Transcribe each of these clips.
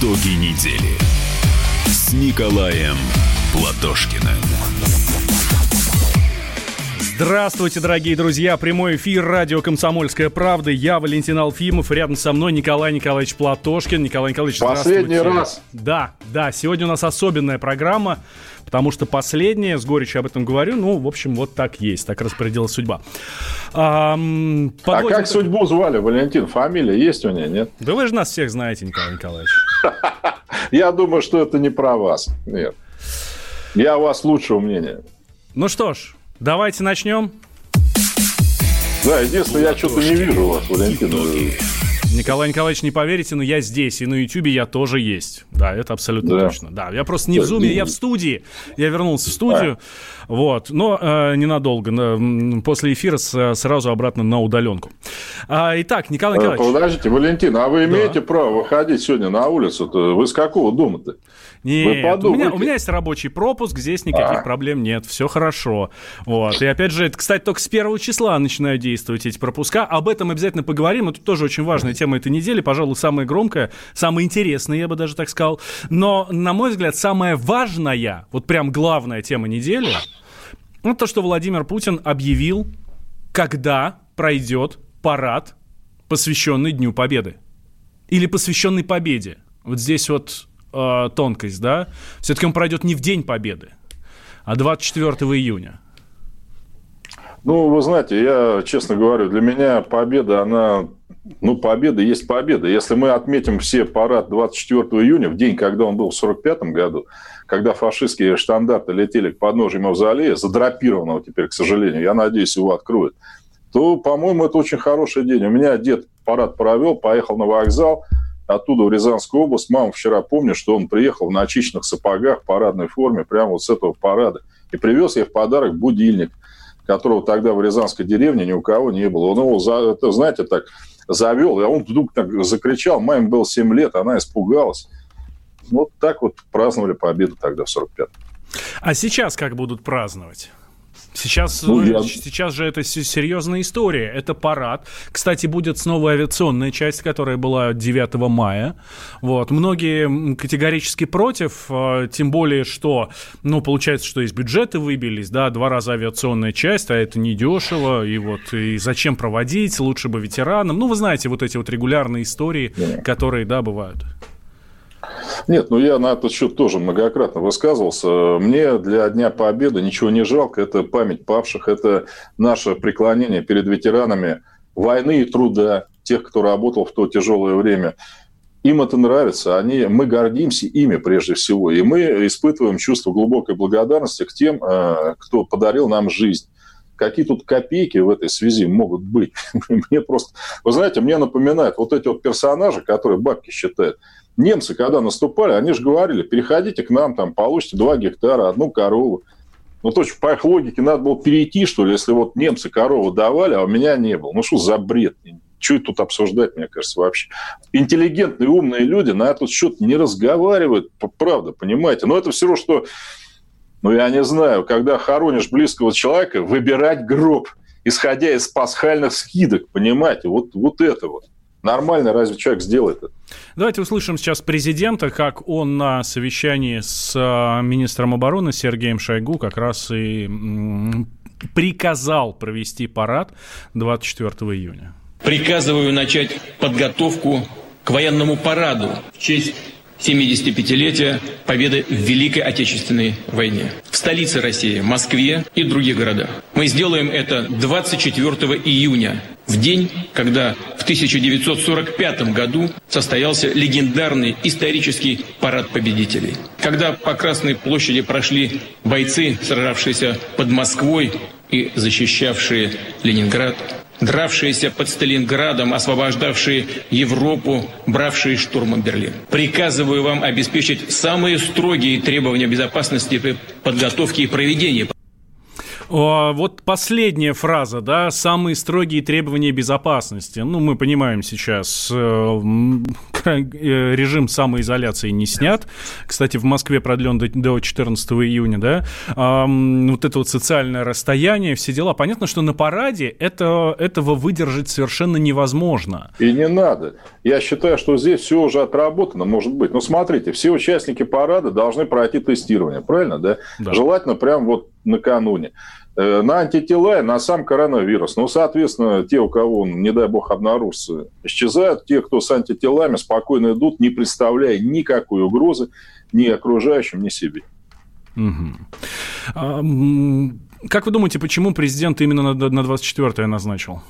Итоги недели с Николаем Платошкиным. Здравствуйте, дорогие друзья. Прямой эфир радио «Комсомольская правда». Я Валентин Алфимов. Рядом со мной Николай Николаевич Платошкин. Николай Николаевич, Последний раз. Да, да. Сегодня у нас особенная программа, потому что последняя, с горечью об этом говорю, ну, в общем, вот так есть. Так распорядилась судьба. А, а как судьбу звали, Валентин? Фамилия есть у нее, нет? Да вы же нас всех знаете, Николай Николаевич. Я думаю, что это не про вас. Нет. Я у вас лучшего мнения. Ну что ж, Давайте начнем. Да, единственное, я что-то не вижу вас, Валентин. Николай Николаевич, не поверите, но я здесь, и на Ютубе я тоже есть. Да, это абсолютно да. точно. Да, я просто не в зуме, я в студии. Я вернулся в студию. А. Вот, но э, ненадолго. После эфира с, сразу обратно на удаленку. А, итак, Николай э, Николаевич. Подождите, Валентин, а вы имеете да. право выходить сегодня на улицу? -то? Вы с какого дома-то? Нет, у меня, у меня есть рабочий пропуск, здесь никаких а. проблем нет, все хорошо. Вот. И опять же, кстати, только с первого числа начинают действовать эти пропуска. Об этом обязательно поговорим. Это тоже очень важная тема этой недели, пожалуй, самая громкая, самая интересная, я бы даже так сказал. Но, на мой взгляд, самая важная, вот прям главная тема недели, это то, что Владимир Путин объявил, когда пройдет парад, посвященный Дню Победы. Или посвященный победе. Вот здесь вот э, тонкость, да? Все-таки он пройдет не в День Победы, а 24 июня. Ну, вы знаете, я честно говорю, для меня победа, она, ну, победа есть победа. Если мы отметим все парад 24 июня, в день, когда он был в 45 году, когда фашистские штандарты летели к подножию мавзолея, задрапированного теперь, к сожалению, я надеюсь, его откроют, то, по-моему, это очень хороший день. У меня дед парад провел, поехал на вокзал, оттуда в Рязанскую область. Мама вчера помнит, что он приехал в начищенных сапогах в парадной форме прямо вот с этого парада. И привез ей в подарок будильник, которого тогда в Рязанской деревне ни у кого не было. Он его, это, знаете, так завел, и он вдруг так закричал. Маме было 7 лет, она испугалась. Вот так вот праздновали победу тогда в 45-м. А сейчас как будут праздновать? Сейчас, ну, я... сейчас же это серьезная история. Это парад. Кстати, будет снова авиационная часть, которая была 9 мая. Вот. Многие категорически против, а, тем более, что, ну, получается, что из бюджета выбились, да, два раза авиационная часть, а это недешево, и вот, и зачем проводить, лучше бы ветеранам. Ну, вы знаете, вот эти вот регулярные истории, yeah. которые, да, бывают. Нет, ну я на этот счет тоже многократно высказывался. Мне для Дня Победы ничего не жалко. Это память павших, это наше преклонение перед ветеранами войны и труда, тех, кто работал в то тяжелое время. Им это нравится, они, мы гордимся ими прежде всего, и мы испытываем чувство глубокой благодарности к тем, э, кто подарил нам жизнь. Какие тут копейки в этой связи могут быть? Мне просто... Вы знаете, мне напоминает вот эти вот персонажи, которые бабки считают немцы, когда наступали, они же говорили, переходите к нам, там, получите 2 гектара, одну корову. Ну, точно, по их логике надо было перейти, что ли, если вот немцы корову давали, а у меня не было. Ну, что за бред? Что тут обсуждать, мне кажется, вообще? Интеллигентные, умные люди на этот счет не разговаривают, правда, понимаете? Но это все равно, что, ну, я не знаю, когда хоронишь близкого человека, выбирать гроб, исходя из пасхальных скидок, понимаете? Вот, вот это вот. Нормально, разве человек сделает это? Давайте услышим сейчас президента, как он на совещании с а, министром обороны Сергеем Шойгу как раз и приказал провести парад 24 июня. Приказываю начать подготовку к военному параду в честь 75-летия победы в Великой Отечественной войне. В столице России, Москве и других городах. Мы сделаем это 24 июня, в день, когда в 1945 году состоялся легендарный исторический парад победителей. Когда по Красной площади прошли бойцы, сражавшиеся под Москвой и защищавшие Ленинград, дравшиеся под Сталинградом, освобождавшие Европу, бравшие штурмом Берлин. Приказываю вам обеспечить самые строгие требования безопасности при подготовке и проведении Вот последняя фраза, да, самые строгие требования безопасности. Ну, мы понимаем сейчас, э, режим самоизоляции не снят. Кстати, в Москве продлен до 14 июня, да. Вот это вот социальное расстояние, все дела. Понятно, что на параде это, этого выдержать совершенно невозможно. И не надо. Я считаю, что здесь все уже отработано, может быть. Но смотрите, все участники парада должны пройти тестирование, правильно, да? да. Желательно прям вот накануне. Э, на антитела и на сам коронавирус. Ну, соответственно, те, у кого он, не дай бог, обнаружится, исчезают. Те, кто с антителами, спокойно идут, не представляя никакой угрозы ни окружающим, ни себе. Угу. Как вы думаете, почему президент именно на 24-е назначил?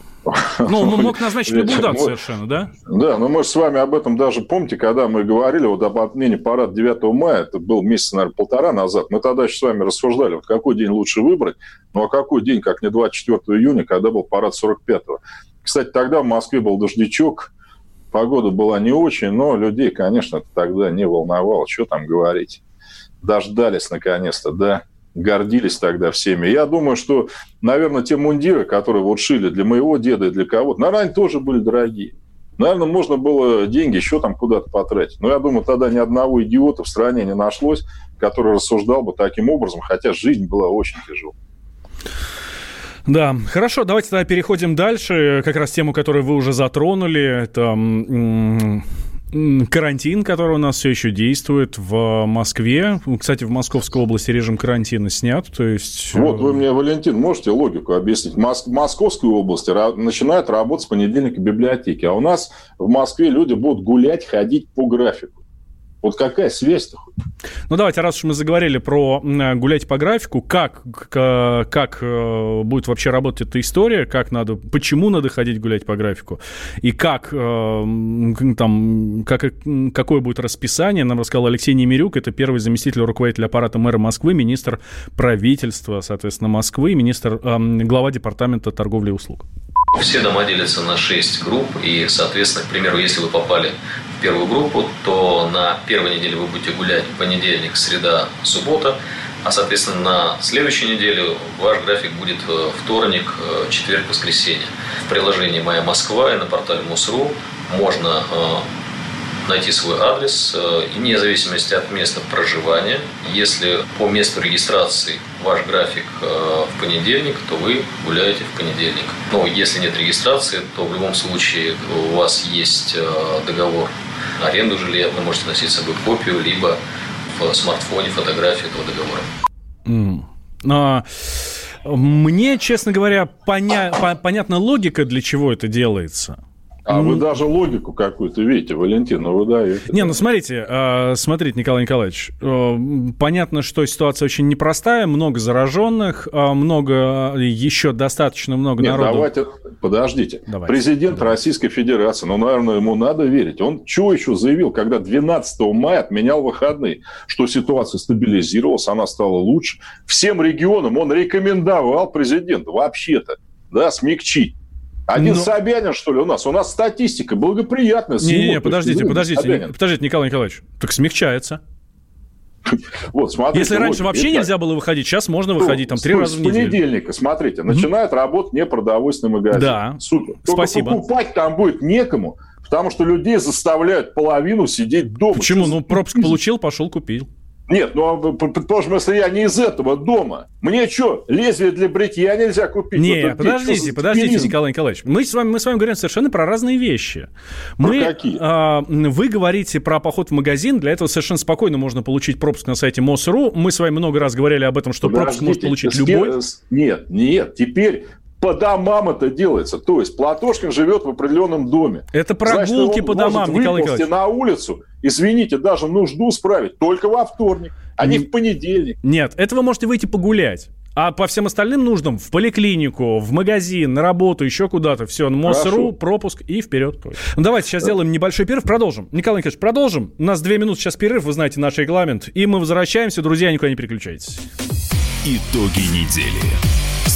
Ну, он мог назначить любую дату совершенно, да? Да, но мы с вами об этом даже, помните, когда мы говорили вот об отмене парада 9 мая, это был месяц, наверное, полтора назад, мы тогда еще с вами рассуждали, вот какой день лучше выбрать, ну а какой день, как не 24 июня, когда был парад 45-го. Кстати, тогда в Москве был дождичок, погода была не очень, но людей, конечно, тогда не волновало, что там говорить. Дождались наконец-то, да гордились тогда всеми. Я думаю, что, наверное, те мундиры, которые вот шили для моего деда и для кого-то, наверное, они тоже были дорогие. Наверное, можно было деньги еще там куда-то потратить. Но я думаю, тогда ни одного идиота в стране не нашлось, который рассуждал бы таким образом, хотя жизнь была очень тяжелой. Да, хорошо, давайте тогда переходим дальше. Как раз тему, которую вы уже затронули, это карантин, который у нас все еще действует в Москве. Кстати, в Московской области режим карантина снят, то есть... Вот вы мне, Валентин, можете логику объяснить? Мос- Московской области начинают работать с понедельника библиотеки, а у нас в Москве люди будут гулять, ходить по графику. Вот какая связь-то хоть? Ну, давайте, раз уж мы заговорили про гулять по графику, как, как э, будет вообще работать эта история, как надо, почему надо ходить гулять по графику, и как, э, там, как, какое будет расписание, нам рассказал Алексей Немирюк, это первый заместитель руководителя аппарата мэра Москвы, министр правительства, соответственно, Москвы, министр, глава департамента торговли и услуг. Все дома делятся на 6 групп, и, соответственно, к примеру, если вы попали в первую группу, то на первой неделе вы будете гулять понедельник, среда, суббота, а, соответственно, на следующей неделе ваш график будет э, вторник, э, четверг, воскресенье. В приложении «Моя Москва» и на портале МУСРУ можно э, найти свой адрес, и вне зависимости от места проживания, если по месту регистрации ваш график в понедельник, то вы гуляете в понедельник. Но если нет регистрации, то в любом случае у вас есть договор аренду жилья, вы можете носить с собой копию, либо в смартфоне фотографию этого договора. Mm. А, мне, честно говоря, поня... понятна логика, для чего это делается. А ну, вы даже логику какую-то видите, Валентин, ну вы даете. Не, ну смотрите, э, смотрите, Николай Николаевич, э, понятно, что ситуация очень непростая, много зараженных, э, много, еще достаточно много Нет, народу. давайте, подождите. Давайте. Президент давайте. Российской Федерации, ну, наверное, ему надо верить. Он чего еще заявил, когда 12 мая отменял выходные, что ситуация стабилизировалась, она стала лучше. Всем регионам он рекомендовал президенту вообще-то, да, смягчить один Но... Собянин, что ли, у нас? У нас статистика благоприятная. Не-не-не, подождите, подождите, Собянин. подождите, Николай Николаевич. Так смягчается. Вот, смотрите, Если раньше вот, вообще нельзя было выходить, сейчас можно ну, выходить там три раза в неделю. С понедельника, смотрите, начинает mm-hmm. работать непродовольственный магазин. Да, Супер. Только Спасибо. покупать там будет некому, потому что людей заставляют половину сидеть дома. Почему? Ну, пропуск получил, пошел купил. Нет, ну, предположим, если я не из этого дома, мне что, лезвие для бритья нельзя купить? Не, вот подождите, подождите, Николай Николаевич. Мы с, вами, мы с вами говорим совершенно про разные вещи. Про мы, какие? А, вы говорите про поход в магазин, для этого совершенно спокойно можно получить пропуск на сайте МОСРУ. Мы с вами много раз говорили об этом, что Подождите, пропуск может получить любой. Нет, нет, теперь по домам это делается. То есть Платошкин живет в определенном доме. Это прогулки Значит, по домам, Николай Николаевич. на улицу, извините, даже нужду справить только во вторник, а не в понедельник. Нет, это вы можете выйти погулять. А по всем остальным нуждам в поликлинику, в магазин, на работу, еще куда-то. Все, МОСРУ, пропуск и вперед. Ну, давайте сейчас сделаем небольшой перерыв, продолжим. Николай Николаевич, продолжим. У нас две минуты сейчас перерыв, вы знаете наш регламент. И мы возвращаемся. Друзья, никуда не переключайтесь. Итоги недели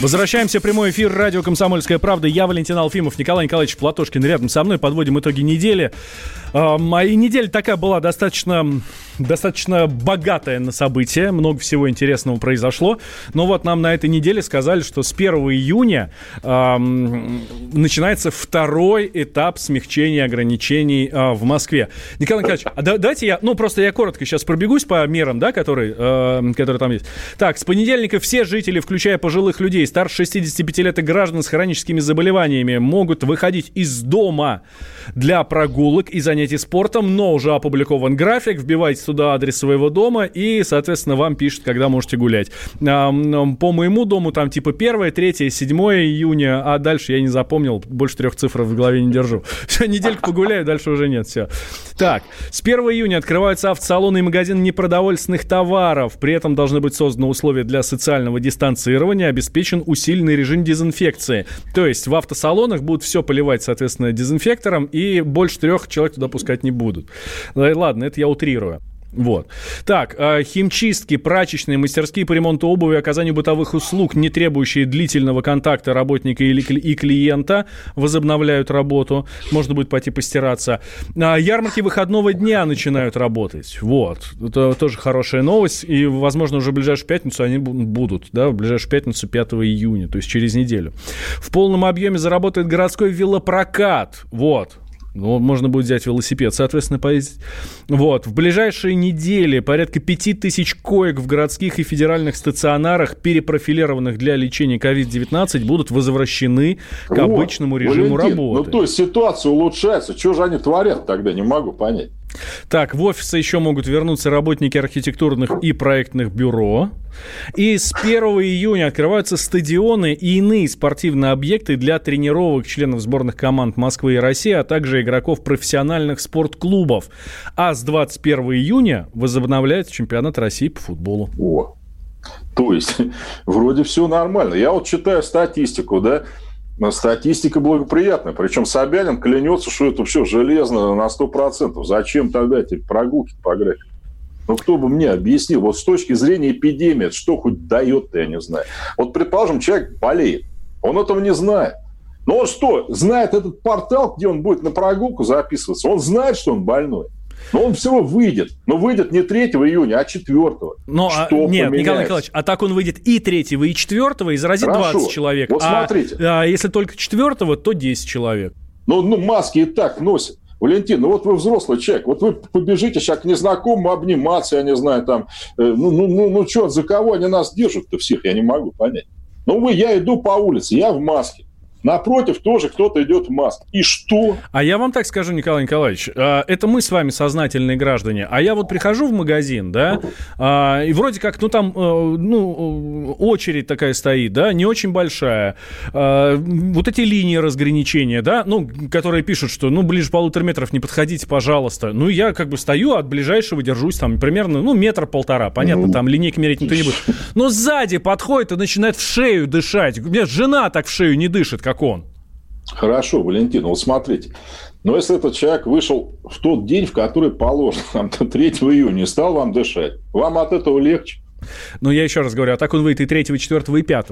Возвращаемся в прямой эфир радио «Комсомольская правда». Я Валентин Алфимов, Николай Николаевич Платошкин рядом со мной. Подводим итоги недели. Моя неделя такая была достаточно, достаточно богатая на события. Много всего интересного произошло. Но вот нам на этой неделе сказали, что с 1 июня начинается второй этап смягчения ограничений э, в Москве. Николай Николаевич, а да, давайте я, ну просто я коротко сейчас пробегусь по мерам, да, которые, которые там есть. Так, с понедельника все жители, включая пожилых людей, старше 65 лет и граждан с хроническими заболеваниями, могут выходить из дома для прогулок и занятий занятий спортом, но уже опубликован график. Вбивайте туда адрес своего дома и, соответственно, вам пишут, когда можете гулять. По моему дому там типа 1, 3, 7 июня, а дальше я не запомнил, больше трех цифр в голове не держу. Все, недельку погуляю, дальше уже нет, все. Так, с 1 июня открываются автосалоны и магазины непродовольственных товаров. При этом должны быть созданы условия для социального дистанцирования, обеспечен усиленный режим дезинфекции. То есть в автосалонах будут все поливать, соответственно, дезинфектором, и больше трех человек туда пускать не будут. Ладно, это я утрирую. Вот. Так, э, химчистки, прачечные, мастерские по ремонту обуви, оказанию бытовых услуг, не требующие длительного контакта работника или, и клиента, возобновляют работу. Можно будет пойти постираться. А ярмарки выходного дня начинают работать. Вот. Это тоже хорошая новость. И, возможно, уже в ближайшую пятницу они будут. Да, в ближайшую пятницу 5 июня, то есть через неделю. В полном объеме заработает городской велопрокат. Вот. Ну, можно будет взять велосипед, соответственно, поездить. Вот. В ближайшие недели порядка 5000 коек в городских и федеральных стационарах, перепрофилированных для лечения COVID-19, будут возвращены к вот, обычному режиму Валентин, работы. Ну, то есть ситуация улучшается. Что же они творят тогда, не могу понять. Так, в офисы еще могут вернуться работники архитектурных и проектных бюро. И с 1 июня открываются стадионы и иные спортивные объекты для тренировок членов сборных команд Москвы и России, а также игроков профессиональных спортклубов. А с 21 июня возобновляется чемпионат России по футболу. О, то есть вроде все нормально. Я вот читаю статистику, да, статистика благоприятная. Причем Собянин клянется, что это все железно на 100%. Зачем тогда эти прогулки по графику? Ну, кто бы мне объяснил, вот с точки зрения эпидемии, что хоть дает-то, я не знаю. Вот, предположим, человек болеет, он этого не знает. Но он что, знает этот портал, где он будет на прогулку записываться? Он знает, что он больной. Но он все равно выйдет. Но выйдет не 3 июня, а 4. Но, а, нет, Николай Николаевич, а так он выйдет и 3, и 4, и заразит Хорошо. 20 человек. Вот а, смотрите. А если только 4, то 10 человек. Ну, ну, маски и так носят. Валентин, ну вот вы взрослый человек, вот вы побежите сейчас к незнакомому обниматься, я не знаю, там, э, ну, ну, ну, ну что, за кого они нас держат-то всех, я не могу понять. Ну, вы, я иду по улице, я в маске. Напротив тоже кто-то идет в маске. И что? А я вам так скажу, Николай Николаевич, а, это мы с вами сознательные граждане. А я вот прихожу в магазин, да, а, и вроде как, ну там, э, ну, очередь такая стоит, да, не очень большая. А, вот эти линии разграничения, да, ну, которые пишут, что, ну, ближе полутора метров не подходите, пожалуйста. Ну, я как бы стою от ближайшего, держусь там примерно, ну, метр-полтора. Понятно, ну, там линейки мерить никто не будет. Но сзади подходит и начинает в шею дышать. У меня жена так в шею не дышит, как он. Хорошо, Валентин, вот смотрите. Но если этот человек вышел в тот день, в который положено, там, 3 июня, и стал вам дышать, вам от этого легче? Ну, я еще раз говорю, а так он выйдет и 3, и 4, и 5.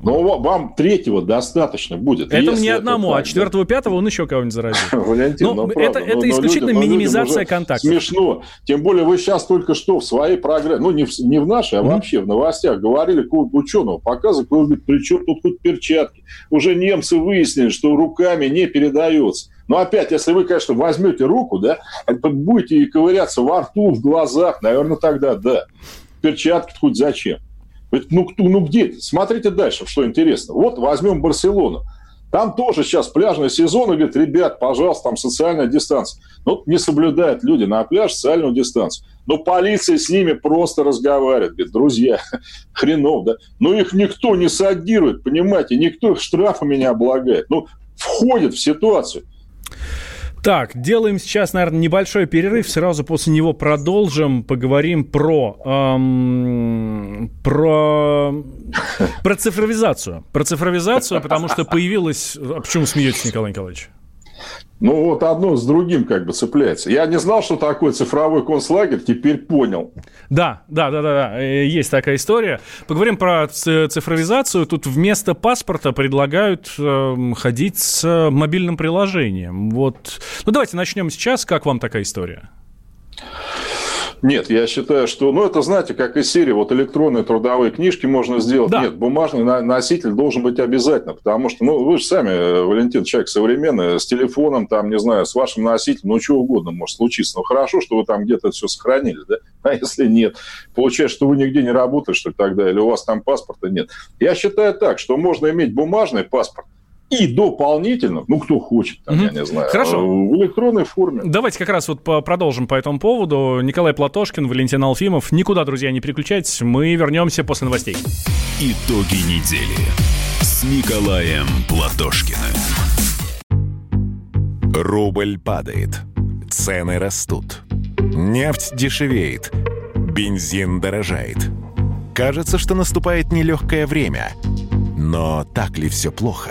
Но вам третьего достаточно будет. Это не одному, это а четвертого, пятого он еще кого-нибудь заразит. Валентин, ну, ну, это, правда, это но, исключительно людям, минимизация контактов. Смешно. Тем более вы сейчас только что в своей программе, ну не в, не в нашей, а mm-hmm. вообще в новостях говорили какого-то ученого, показывают, говорит, при чем тут хоть перчатки. Уже немцы выяснили, что руками не передается. Но опять, если вы, конечно, возьмете руку, да, будете ковыряться во рту, в глазах, наверное, тогда да. Перчатки хоть зачем? Ну, ну где? Смотрите дальше, что интересно. Вот возьмем Барселону. Там тоже сейчас пляжный сезон, и говорит, ребят, пожалуйста, там социальная дистанция. Ну, не соблюдают люди на пляж социальную дистанцию. Но полиция с ними просто разговаривает. Говорит, друзья, хренов, да? Но их никто не садирует, понимаете? Никто их штрафами не облагает. Ну, входит в ситуацию. Так, делаем сейчас, наверное, небольшой перерыв. Сразу после него продолжим. Поговорим про эм, про про цифровизацию, про цифровизацию, потому что появилась. А почему смеетесь, Николай Николаевич? Ну, вот одно с другим как бы цепляется. Я не знал, что такое цифровой концлагерь, теперь понял. Да, да, да, да, да, э, есть такая история. Поговорим про цифровизацию. Тут вместо паспорта предлагают э, ходить с мобильным приложением. Вот. Ну, давайте начнем сейчас. Как вам такая история? Нет, я считаю, что, ну, это, знаете, как из серии, вот электронные трудовые книжки можно сделать. Да. Нет, бумажный носитель должен быть обязательно, потому что, ну, вы же сами, э, Валентин, человек современный, с телефоном, там, не знаю, с вашим носителем, ну, что угодно может случиться. Ну, хорошо, что вы там где-то все сохранили, да? А если нет, получается, что вы нигде не работаете, что ли, тогда, или у вас там паспорта нет. Я считаю так, что можно иметь бумажный паспорт, и дополнительно, ну, кто хочет, там, угу. я не знаю, Хорошо. в электронной форме. Давайте как раз вот продолжим по этому поводу. Николай Платошкин, Валентин Алфимов. Никуда, друзья, не переключайтесь. Мы вернемся после новостей. Итоги недели с Николаем Платошкиным. Рубль падает. Цены растут. Нефть дешевеет. Бензин дорожает. Кажется, что наступает нелегкое время. Но так ли все плохо?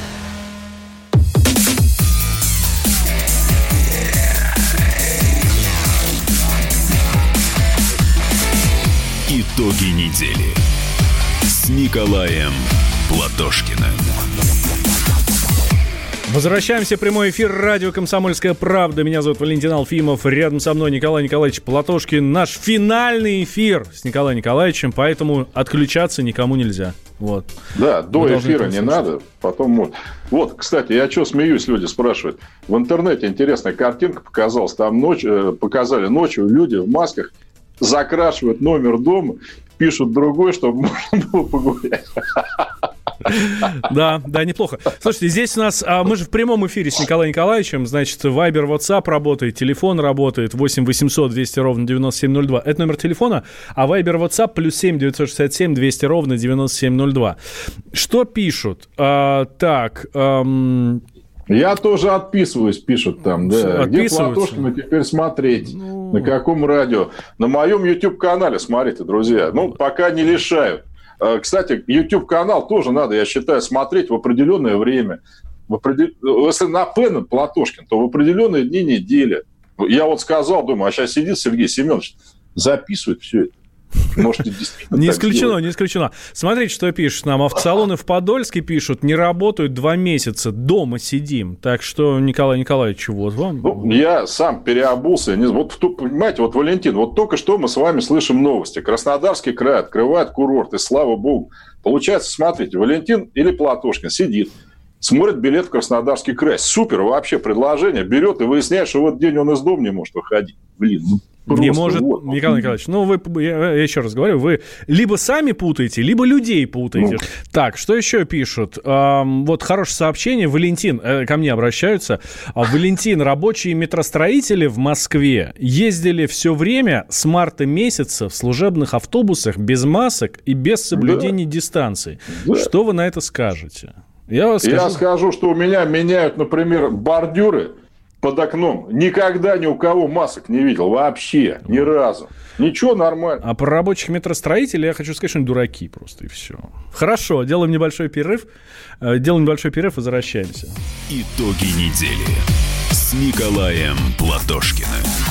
Итоги недели с Николаем Платошкиным. Возвращаемся в прямой эфир радио «Комсомольская правда». Меня зовут Валентин Алфимов. Рядом со мной Николай Николаевич Платошкин. Наш финальный эфир с Николаем Николаевичем, поэтому отключаться никому нельзя. Вот. Да, до Мы эфира не надо, потом может. Вот, кстати, я что смеюсь, люди спрашивают. В интернете интересная картинка показалась. Там ночь, э, показали ночью люди в масках закрашивают номер дома, пишут другой, чтобы можно было погулять. Да, да, неплохо. Слушайте, здесь у нас, а мы же в прямом эфире с Николаем Николаевичем, значит, Viber, WhatsApp работает, телефон работает, 8 800 200 ровно 9702. Это номер телефона, а Viber, WhatsApp плюс 7 967 200 ровно 9702. Что пишут? А, так, эм, я тоже отписываюсь, пишут там, да. Где Платошкина теперь смотреть? Ну... На каком радио? На моем YouTube-канале смотрите, друзья. Ну, пока не лишают. А, кстати, YouTube-канал тоже надо, я считаю, смотреть в определенное время. В определ... Если на Пен Платошкин, то в определенные дни недели. Я вот сказал, думаю, а сейчас сидит Сергей Семенович, записывает все это. Можете действительно Не исключено, не исключено. Смотрите, что пишут нам. Автосалоны в Подольске пишут, не работают два месяца, дома сидим. Так что, Николай Николаевич, вот вам. Ну, я сам переобулся. Вот, понимаете, вот, Валентин, вот только что мы с вами слышим новости. Краснодарский край открывает курорт, и слава богу. Получается, смотрите, Валентин или Платошкин сидит, смотрит билет в Краснодарский край. Супер вообще предложение. Берет и выясняет, что в этот день он из дома не может выходить. Блин, ну Просто не может, вот. Николай Николаевич, ну вы, я, я еще раз говорю, вы либо сами путаете, либо людей путаете. Ну. Так, что еще пишут? Эм, вот хорошее сообщение, Валентин, э, ко мне обращаются. А, Валентин, рабочие метростроители в Москве ездили все время с марта месяца в служебных автобусах без масок и без соблюдения да. дистанции. Да. Что вы на это скажете? Я, скажу... я скажу, что у меня меняют, например, бордюры под окном. Никогда ни у кого масок не видел. Вообще. Ни разу. Ничего, нормально. А про рабочих метростроителей я хочу сказать, что они дураки просто, и все. Хорошо, делаем небольшой перерыв. Э, делаем небольшой перерыв, возвращаемся. Итоги недели с Николаем Платошкиным.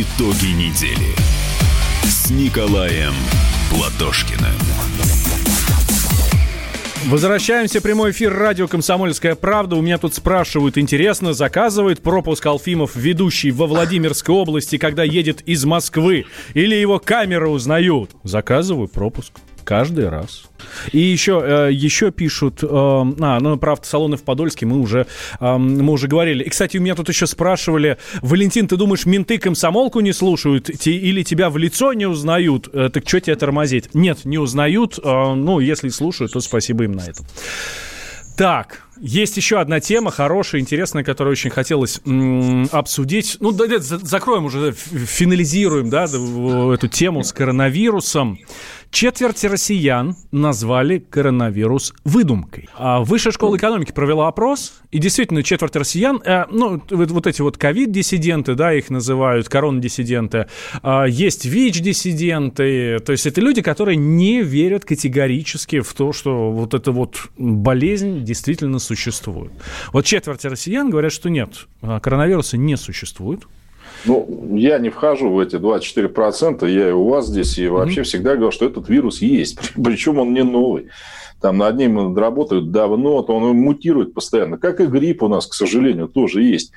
Итоги недели с Николаем Платошкиным. Возвращаемся в прямой эфир радио «Комсомольская правда». У меня тут спрашивают, интересно, заказывает пропуск Алфимов, ведущий во Владимирской области, когда едет из Москвы? Или его камеры узнают? Заказываю пропуск. Каждый раз. И еще, э, еще пишут, э, а, ну, правда, салоны в Подольске мы уже, э, мы уже говорили. И, кстати, у меня тут еще спрашивали, Валентин, ты думаешь, менты комсомолку не слушают или тебя в лицо не узнают? Так что тебя тормозить? Нет, не узнают. Ну, если слушают, то спасибо им на это. Так, есть еще одна тема хорошая, интересная, которую очень хотелось м- обсудить. Ну, да, закроем уже, финализируем, да, эту тему с коронавирусом. Четверть россиян назвали коронавирус выдумкой. А Высшая школа экономики провела опрос, и действительно четверть россиян, э, ну, вот эти вот ковид-диссиденты, да, их называют, корон-диссиденты, э, есть ВИЧ-диссиденты, то есть это люди, которые не верят категорически в то, что вот эта вот болезнь действительно существует. Вот четверть россиян говорят, что нет, а коронавируса не существует, ну, я не вхожу в эти 24%, я и у вас здесь, и вообще mm-hmm. всегда говорил, что этот вирус есть, причем он не новый. Там над ним работают давно, то он мутирует постоянно. Как и грипп у нас, к сожалению, тоже есть.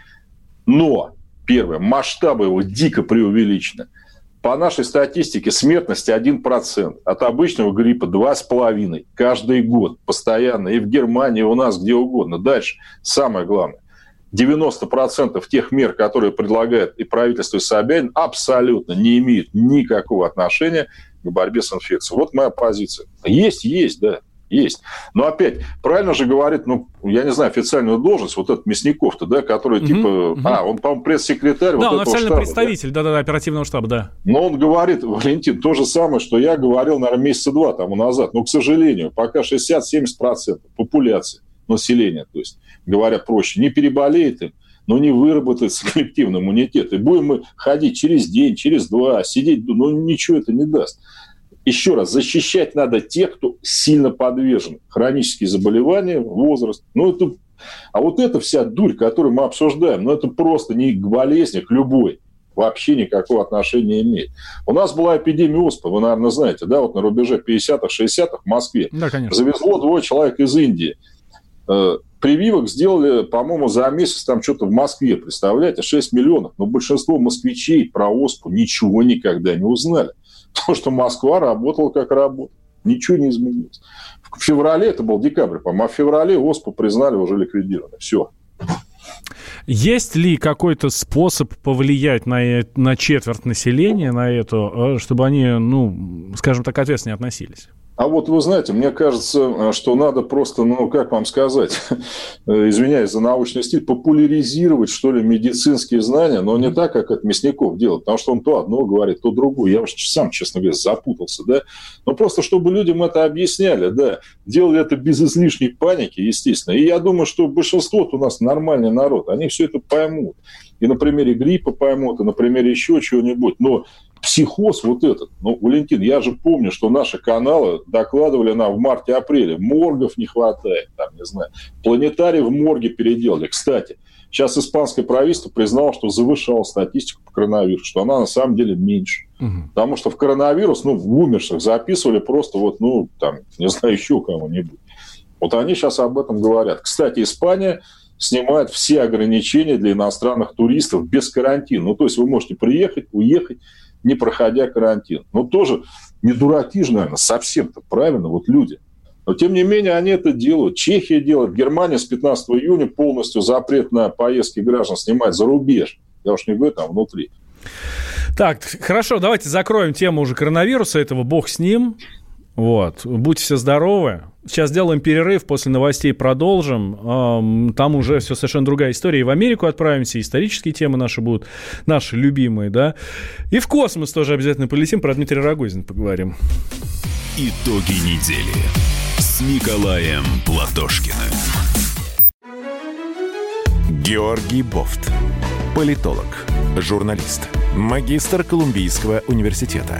Но, первое, масштабы его дико преувеличены. По нашей статистике смертность 1%, от обычного гриппа 2,5% каждый год, постоянно, и в Германии, и у нас, где угодно. Дальше, самое главное, 90% тех мер, которые предлагает и правительство, и Собянин, абсолютно не имеют никакого отношения к борьбе с инфекцией. Вот моя позиция. Есть, есть, да, есть. Но опять, правильно же говорит, ну, я не знаю, официальную должность, вот этот Мясников-то, да, который угу, типа, угу. а, он, по-моему, пресс-секретарь Да, вот он официальный штаба, представитель, да-да-да, оперативного штаба, да. Но он говорит, Валентин, то же самое, что я говорил, наверное, месяца два тому назад. Но, к сожалению, пока 60-70% популяции населения, то есть говоря проще, не переболеет им, но не выработается коллективный иммунитет. И будем мы ходить через день, через два, сидеть, ну ничего это не даст. Еще раз, защищать надо тех, кто сильно подвержен. Хронические заболевания, возраст. Ну, это, а вот эта вся дурь, которую мы обсуждаем, ну, это просто не к болезни, к любой вообще никакого отношения не имеет. У нас была эпидемия оспы, вы, наверное, знаете, да, вот на рубеже 50-х, 60-х в Москве. Да, конечно. Завезло двое человек из Индии. Э, прививок сделали, по-моему, за месяц там что-то в Москве, представляете, 6 миллионов. Но большинство москвичей про ОСПУ ничего никогда не узнали. Потому что Москва работала как работала. Ничего не изменилось. В феврале, это был декабрь, по-моему, а в феврале ОСПУ признали уже ликвидированной. Все. Есть ли какой-то способ повлиять на, э, на четверть населения, на это, э, чтобы они, ну, скажем так, ответственно относились? А вот вы знаете, мне кажется, э, что надо просто, ну, как вам сказать, э, извиняюсь за научный стиль, популяризировать, что ли, медицинские знания, но не так, как от Мясников делать, потому что он то одно говорит, то другое. Я уж сам, честно говоря, запутался, да. Но просто, чтобы людям это объясняли, да, делали это без излишней паники, естественно. И я думаю, что большинство у нас нормальный народ, они все это поймут. И на примере гриппа поймут, и на примере еще чего-нибудь. Но психоз вот этот. Ну, Валентин, я же помню, что наши каналы докладывали нам в марте-апреле. Моргов не хватает, там, не знаю. Планетарий в морге переделали. Кстати, сейчас испанское правительство признало, что завышало статистику по коронавирусу, что она на самом деле меньше. Угу. Потому что в коронавирус, ну, в умерших записывали просто вот, ну, там, не знаю, еще кого-нибудь. Вот они сейчас об этом говорят. Кстати, Испания снимает все ограничения для иностранных туристов без карантина. Ну, то есть вы можете приехать, уехать, не проходя карантин. Ну, тоже не дураки же, наверное, совсем-то правильно, вот люди. Но, тем не менее, они это делают. Чехия делает. Германия с 15 июня полностью запрет на поездки граждан снимает за рубеж. Я уж не говорю там внутри. Так, хорошо, давайте закроем тему уже коронавируса этого, бог с ним. Вот. Будьте все здоровы. Сейчас сделаем перерыв, после новостей продолжим. Там уже все совершенно другая история. И в Америку отправимся, исторические темы наши будут, наши любимые, да. И в космос тоже обязательно полетим. Про Дмитрия Рогозина поговорим. Итоги недели с Николаем Платошкиным. Георгий Бофт. Политолог, журналист, магистр Колумбийского университета,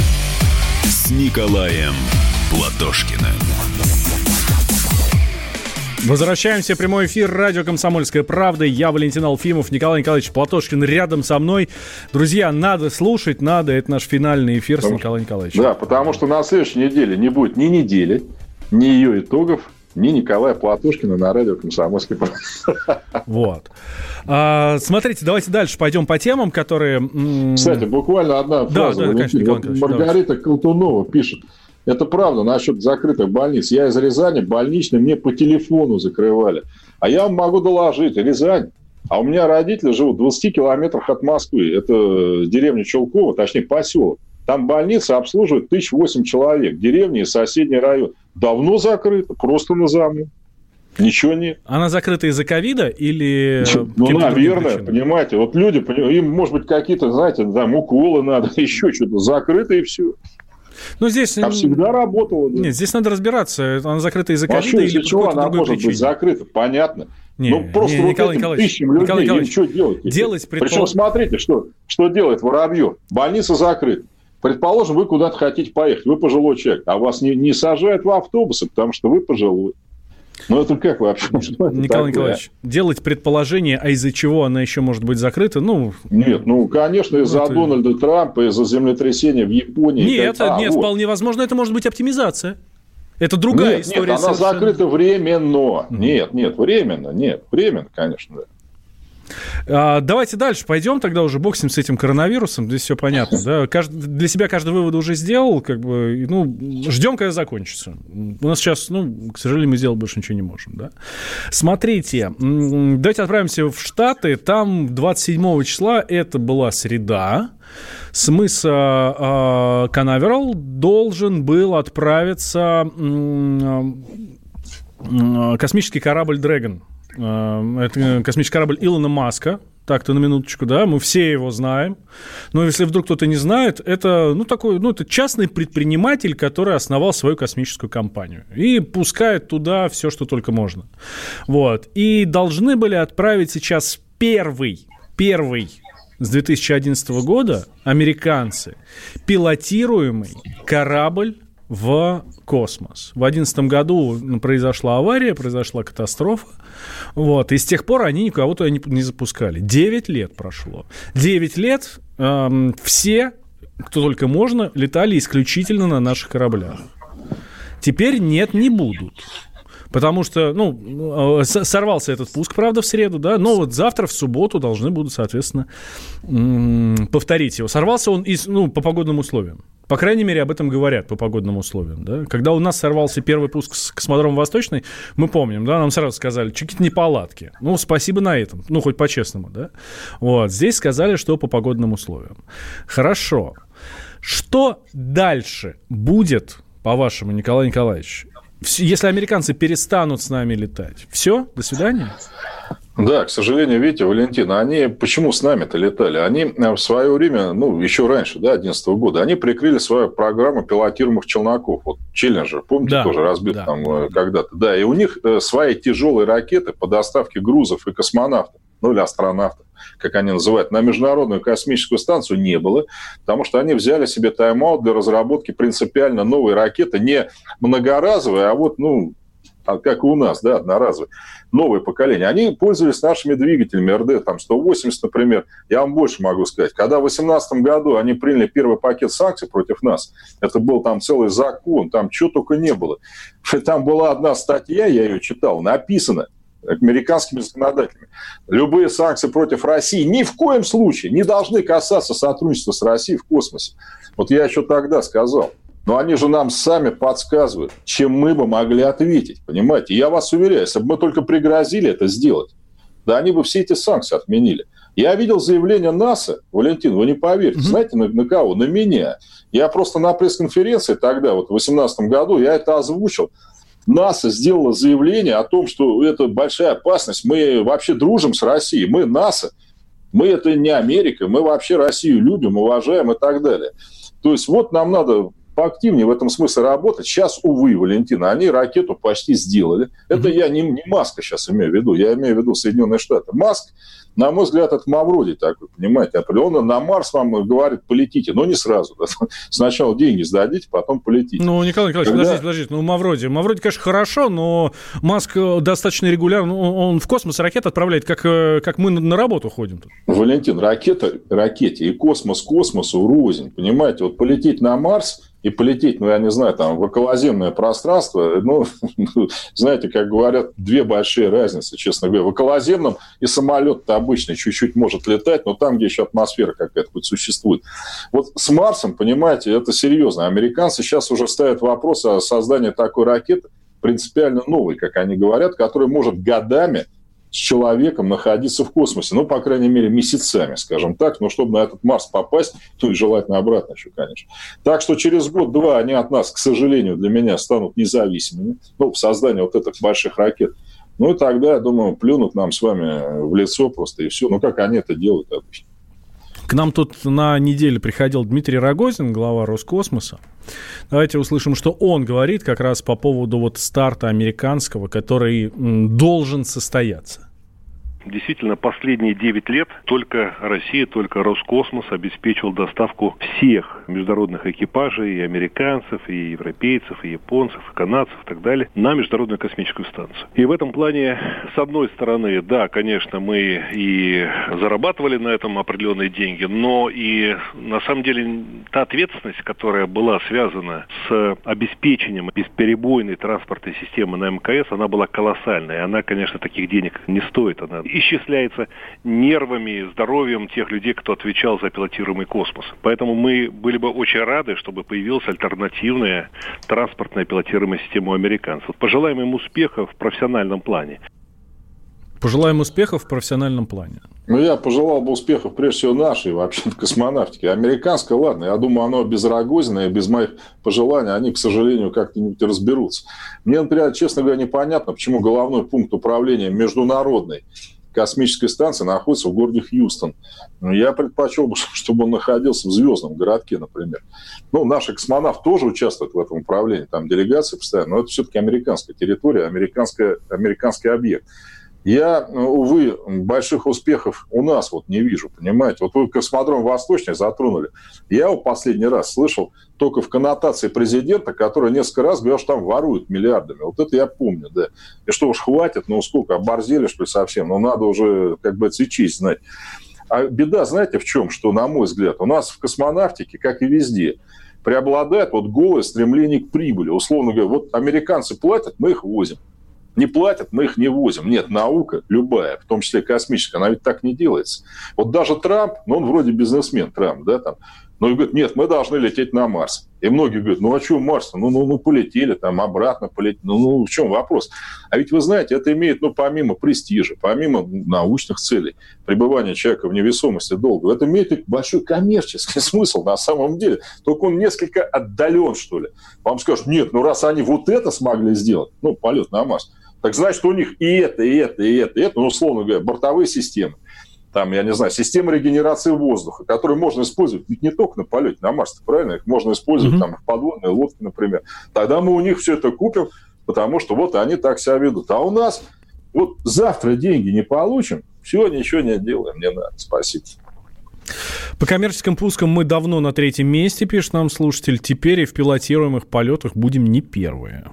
Николаем Платошкиным. Возвращаемся в прямой эфир радио «Комсомольская правда». Я Валентин Алфимов, Николай Николаевич Платошкин рядом со мной. Друзья, надо слушать, надо. Это наш финальный эфир потому, с Николаем Николаевичем. Да, потому что на следующей неделе не будет ни недели, ни ее итогов, ни Николая Платошкина на радио «Комсомольская правда». Вот. А, смотрите, давайте дальше пойдем по темам, которые... Кстати, буквально одна фраза. Да, да, конечно, вот Маргарита давайте. Колтунова пишет. Это правда насчет закрытых больниц. Я из Рязани, больничный мне по телефону закрывали. А я вам могу доложить, Рязань. А у меня родители живут в 20 километрах от Москвы. Это деревня Челкова, точнее поселок. Там больница обслуживает 1008 человек. Деревни и соседний район. Давно закрыто, просто на заму. Ничего нет. Она закрыта из-за ковида или... Ну, наверное, понимаете. Вот люди, им, может быть, какие-то, знаете, там уколы надо, еще что-то. Закрыто и все. Ну, здесь... А всегда работала. Да? Нет, здесь надо разбираться, она закрыта из-за ковида или по чего она может причине. быть закрыта, понятно. Не, ну, просто не, вот Николай этим Николаевич, тысячам людей Николай Николаевич, что делать? Делать предпол... Причем смотрите, что, что делает Воробьев. Больница закрыта. Предположим, вы куда-то хотите поехать, вы пожилой человек, а вас не, не сажают в автобусы, потому что вы пожилой. Ну, это как вообще? Что Николай? Николаевич, делать предположение, а из-за чего она еще может быть закрыта, ну... Нет, ну, конечно, из-за это... Дональда Трампа, из-за землетрясения в Японии. Нет, это, а, нет, вот. вполне возможно, это может быть оптимизация. Это другая нет, история. Нет, она совершенно. закрыта временно. Mm. Нет, нет, временно, нет, временно, конечно, да. А, давайте дальше пойдем, тогда уже боксим с этим коронавирусом, здесь все понятно, да, каждый, для себя каждый вывод уже сделал, как бы, ну, ждем, когда закончится. У нас сейчас, ну, к сожалению, мы сделать больше ничего не можем, да. Смотрите, давайте отправимся в Штаты, там 27 числа, это была среда, с мыса э, Канаверал должен был отправиться э, космический корабль Dragon это космический корабль Илона Маска. Так-то на минуточку, да, мы все его знаем. Но если вдруг кто-то не знает, это, ну, такой, ну, это частный предприниматель, который основал свою космическую компанию. И пускает туда все, что только можно. Вот. И должны были отправить сейчас первый, первый с 2011 года американцы пилотируемый корабль в космос. В 2011 году произошла авария, произошла катастрофа. Вот, и с тех пор они никого туда не, не запускали. Девять лет прошло. Девять лет эм, все, кто только можно, летали исключительно на наших кораблях. Теперь нет, не будут. Потому что, ну, э, сорвался этот пуск, правда, в среду, да, но вот завтра, в субботу должны будут, соответственно, повторить его. Сорвался он из, ну, по погодным условиям. По крайней мере, об этом говорят по погодным условиям. Да? Когда у нас сорвался первый пуск с космодрома Восточный, мы помним, да, нам сразу сказали, какие-то неполадки. Ну, спасибо на этом. Ну, хоть по-честному, да. Вот. Здесь сказали, что по погодным условиям. Хорошо. Что дальше будет, по-вашему, Николай Николаевич? если американцы перестанут с нами летать, все, до свидания? Да, к сожалению, видите, Валентина, они почему с нами-то летали? Они э, в свое время, ну, еще раньше, да, 2011 года, они прикрыли свою программу пилотируемых челноков. Вот Челленджер, помните, да, тоже разбит да. там э, когда-то. Да, и у них э, свои тяжелые ракеты по доставке грузов и космонавтов, ну, или астронавтов как они называют, на Международную космическую станцию не было, потому что они взяли себе тайм-аут для разработки принципиально новой ракеты, не многоразовой, а вот, ну, как и у нас, да, одноразовые, новое поколение. Они пользовались нашими двигателями РД, там, 180, например. Я вам больше могу сказать. Когда в 2018 году они приняли первый пакет санкций против нас, это был там целый закон, там чего только не было. Там была одна статья, я ее читал, написано – американскими законодателями. Любые санкции против России ни в коем случае не должны касаться сотрудничества с Россией в космосе. Вот я еще тогда сказал. Но они же нам сами подсказывают, чем мы бы могли ответить, понимаете? Я вас уверяю, если бы мы только пригрозили это сделать, да они бы все эти санкции отменили. Я видел заявление НАСА, Валентин, вы не поверите, mm-hmm. знаете, на, на кого? На меня. Я просто на пресс-конференции тогда, вот в 2018 году, я это озвучил. НАСА сделала заявление о том, что это большая опасность, мы вообще дружим с Россией, мы НАСА, мы это не Америка, мы вообще Россию любим, уважаем и так далее. То есть вот нам надо поактивнее в этом смысле работать. Сейчас, увы, Валентина, они ракету почти сделали. Это mm-hmm. я не, не Маска сейчас имею в виду, я имею в виду Соединенные Штаты. Маск на мой взгляд, это Мавроди такой, понимаете, определенно на Марс вам говорит, полетите, но не сразу. Да? Сначала деньги сдадите, потом полетите. Ну, Николай Николаевич, Когда... подождите, подождите, ну, Мавроди, Мавроди, конечно, хорошо, но Маск э, достаточно регулярно, он в космос ракет отправляет, как, э, как мы на работу ходим. Валентин, ракета ракете и космос космосу рознь, понимаете, вот полететь на Марс – и полететь, ну, я не знаю, там, в околоземное пространство, ну, знаете, как говорят, две большие разницы, честно говоря. В околоземном и самолет-то обычный чуть-чуть может летать, но там, где еще атмосфера какая-то хоть существует. Вот с Марсом, понимаете, это серьезно. Американцы сейчас уже ставят вопрос о создании такой ракеты, принципиально новой, как они говорят, которая может годами с человеком находиться в космосе. Ну, по крайней мере, месяцами, скажем так. Но чтобы на этот Марс попасть, ну и желательно обратно еще, конечно. Так что через год-два они от нас, к сожалению, для меня станут независимыми. Ну, в создании вот этих больших ракет. Ну и тогда, я думаю, плюнут нам с вами в лицо просто и все. Ну, как они это делают обычно. К нам тут на неделе приходил Дмитрий Рогозин, глава Роскосмоса. Давайте услышим, что он говорит как раз по поводу вот старта американского, который должен состояться. Действительно, последние 9 лет только Россия, только Роскосмос обеспечивал доставку всех международных экипажей, и американцев, и европейцев, и японцев, и канадцев и так далее, на Международную космическую станцию. И в этом плане, с одной стороны, да, конечно, мы и зарабатывали на этом определенные деньги, но и на самом деле та ответственность, которая была связана с обеспечением бесперебойной транспортной системы на МКС, она была колоссальная. Она, конечно, таких денег не стоит. Она исчисляется нервами, здоровьем тех людей, кто отвечал за пилотируемый космос. Поэтому мы были бы очень рады, чтобы появилась альтернативная транспортная пилотируемая система у американцев. Пожелаем им успехов в профессиональном плане. Пожелаем успехов в профессиональном плане. Ну, я пожелал бы успехов, прежде всего, нашей вообще в космонавтике. Американская, ладно, я думаю, оно без Рогозина и без моих пожеланий, они, к сожалению, как-нибудь разберутся. Мне, например, честно говоря, непонятно, почему головной пункт управления международной космической станции находится в городе Хьюстон. Ну, я предпочел бы, чтобы он находился в звездном городке, например. Ну, наши космонавты тоже участвуют в этом управлении, там делегации постоянно, но это все-таки американская территория, американская, американский объект. Я, увы, больших успехов у нас вот не вижу, понимаете. Вот вы космодром Восточный затронули. Я его последний раз слышал только в коннотации президента, который несколько раз говорил, что там воруют миллиардами. Вот это я помню, да. И что уж хватит, ну сколько, оборзели, что ли, совсем? Ну надо уже, как бы, и честь знать. А беда, знаете, в чем? Что, на мой взгляд, у нас в космонавтике, как и везде, преобладает вот голое стремление к прибыли. Условно говоря, вот американцы платят, мы их возим не платят, мы их не возим. Нет, наука любая, в том числе космическая, она ведь так не делается. Вот даже Трамп, ну он вроде бизнесмен, Трамп, да, там, но он говорит, нет, мы должны лететь на Марс. И многие говорят, ну а что Марс? Ну, ну, ну полетели, там обратно полетели. Ну, ну в чем вопрос? А ведь вы знаете, это имеет, ну помимо престижа, помимо научных целей, пребывания человека в невесомости долго, это имеет большой коммерческий смысл на самом деле. Только он несколько отдален, что ли. Вам скажут, нет, ну раз они вот это смогли сделать, ну полет на Марс, так значит, у них и это, и это, и это, и это, ну, условно говоря, бортовые системы. Там, я не знаю, система регенерации воздуха, которую можно использовать ведь не только на полете на Марс, правильно? Их можно использовать mm-hmm. там в подводной лодке, например. Тогда мы у них все это купим, потому что вот они так себя ведут. А у нас вот завтра деньги не получим, все, ничего не делаем, не надо. Спасибо. По коммерческим пускам мы давно на третьем месте, пишет нам слушатель. Теперь и в пилотируемых полетах будем не первые.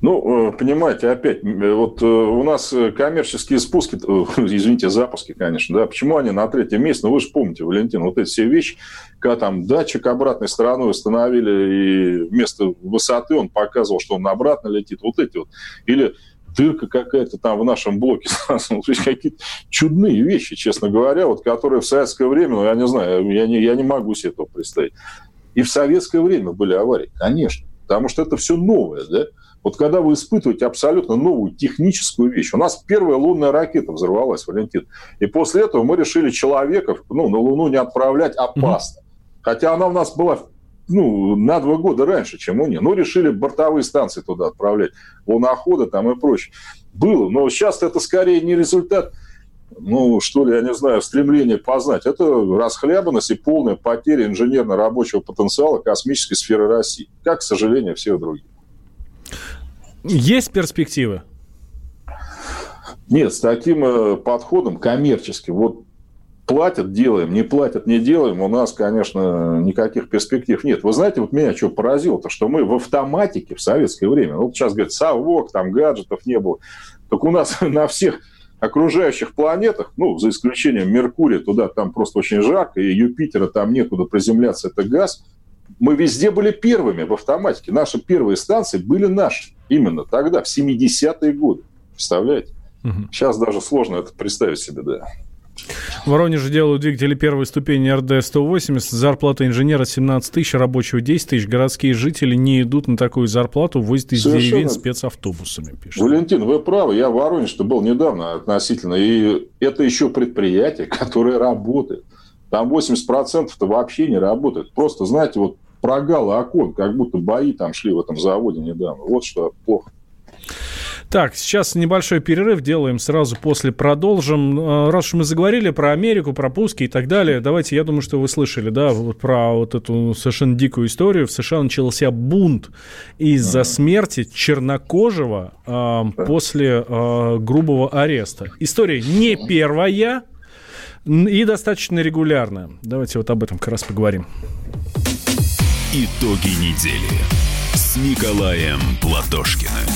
Ну, э, понимаете, опять, э, вот э, у нас коммерческие спуски, извините, запуски, конечно, да, почему они на третьем месте? Ну, вы же помните, Валентин, вот эти все вещи, когда там датчик обратной стороной установили, и вместо высоты он показывал, что он обратно летит, вот эти вот. Или дырка какая-то там в нашем блоке. То есть какие-то чудные вещи, честно говоря, вот, которые в советское время, ну, я не знаю, я не, я не могу себе этого представить. И в советское время были аварии, конечно. Потому что это все новое, да? Вот когда вы испытываете абсолютно новую техническую вещь. У нас первая лунная ракета взорвалась, Валентин. И после этого мы решили человека ну, на Луну не отправлять опасно. Mm-hmm. Хотя она у нас была ну, на два года раньше, чем у них. Ну, решили бортовые станции туда отправлять, луноходы там и прочее. Было, но сейчас это скорее не результат ну, что ли, я не знаю, стремление познать. Это расхлябанность и полная потеря инженерно-рабочего потенциала космической сферы России. Как, к сожалению, всех других. Есть перспективы? Нет, с таким э, подходом коммерческим, вот платят, делаем, не платят, не делаем, у нас, конечно, никаких перспектив нет. Вы знаете, вот меня что поразило-то, что мы в автоматике в советское время, вот сейчас говорят, совок, там гаджетов не было, так у нас на всех окружающих планетах, ну, за исключением Меркурия, туда там просто очень жарко, и Юпитера там некуда приземляться, это газ, мы везде были первыми в автоматике. Наши первые станции были наши именно тогда, в 70-е годы. Представляете? Угу. Сейчас даже сложно это представить себе, да. В Воронеже делают двигатели первой ступени РД-180. Зарплата инженера 17 тысяч, рабочего 10 тысяч. Городские жители не идут на такую зарплату, возят из Совершенно. деревень спецавтобусами. Пишет. Валентин, вы правы. Я в Воронеже был недавно относительно. И это еще предприятие, которое работает. Там 80%-то вообще не работает. Просто, знаете, вот прогалы окон, как будто бои там шли в этом заводе недавно. Вот что плохо. Так, сейчас небольшой перерыв делаем, сразу после продолжим. А, раз уж мы заговорили про Америку, про пуски и так далее, давайте, я думаю, что вы слышали, да, вот про вот эту совершенно дикую историю. В США начался бунт из-за смерти чернокожего э, после э, грубого ареста. История не первая и достаточно регулярная. Давайте вот об этом как раз поговорим. Итоги недели с Николаем Платошкиным.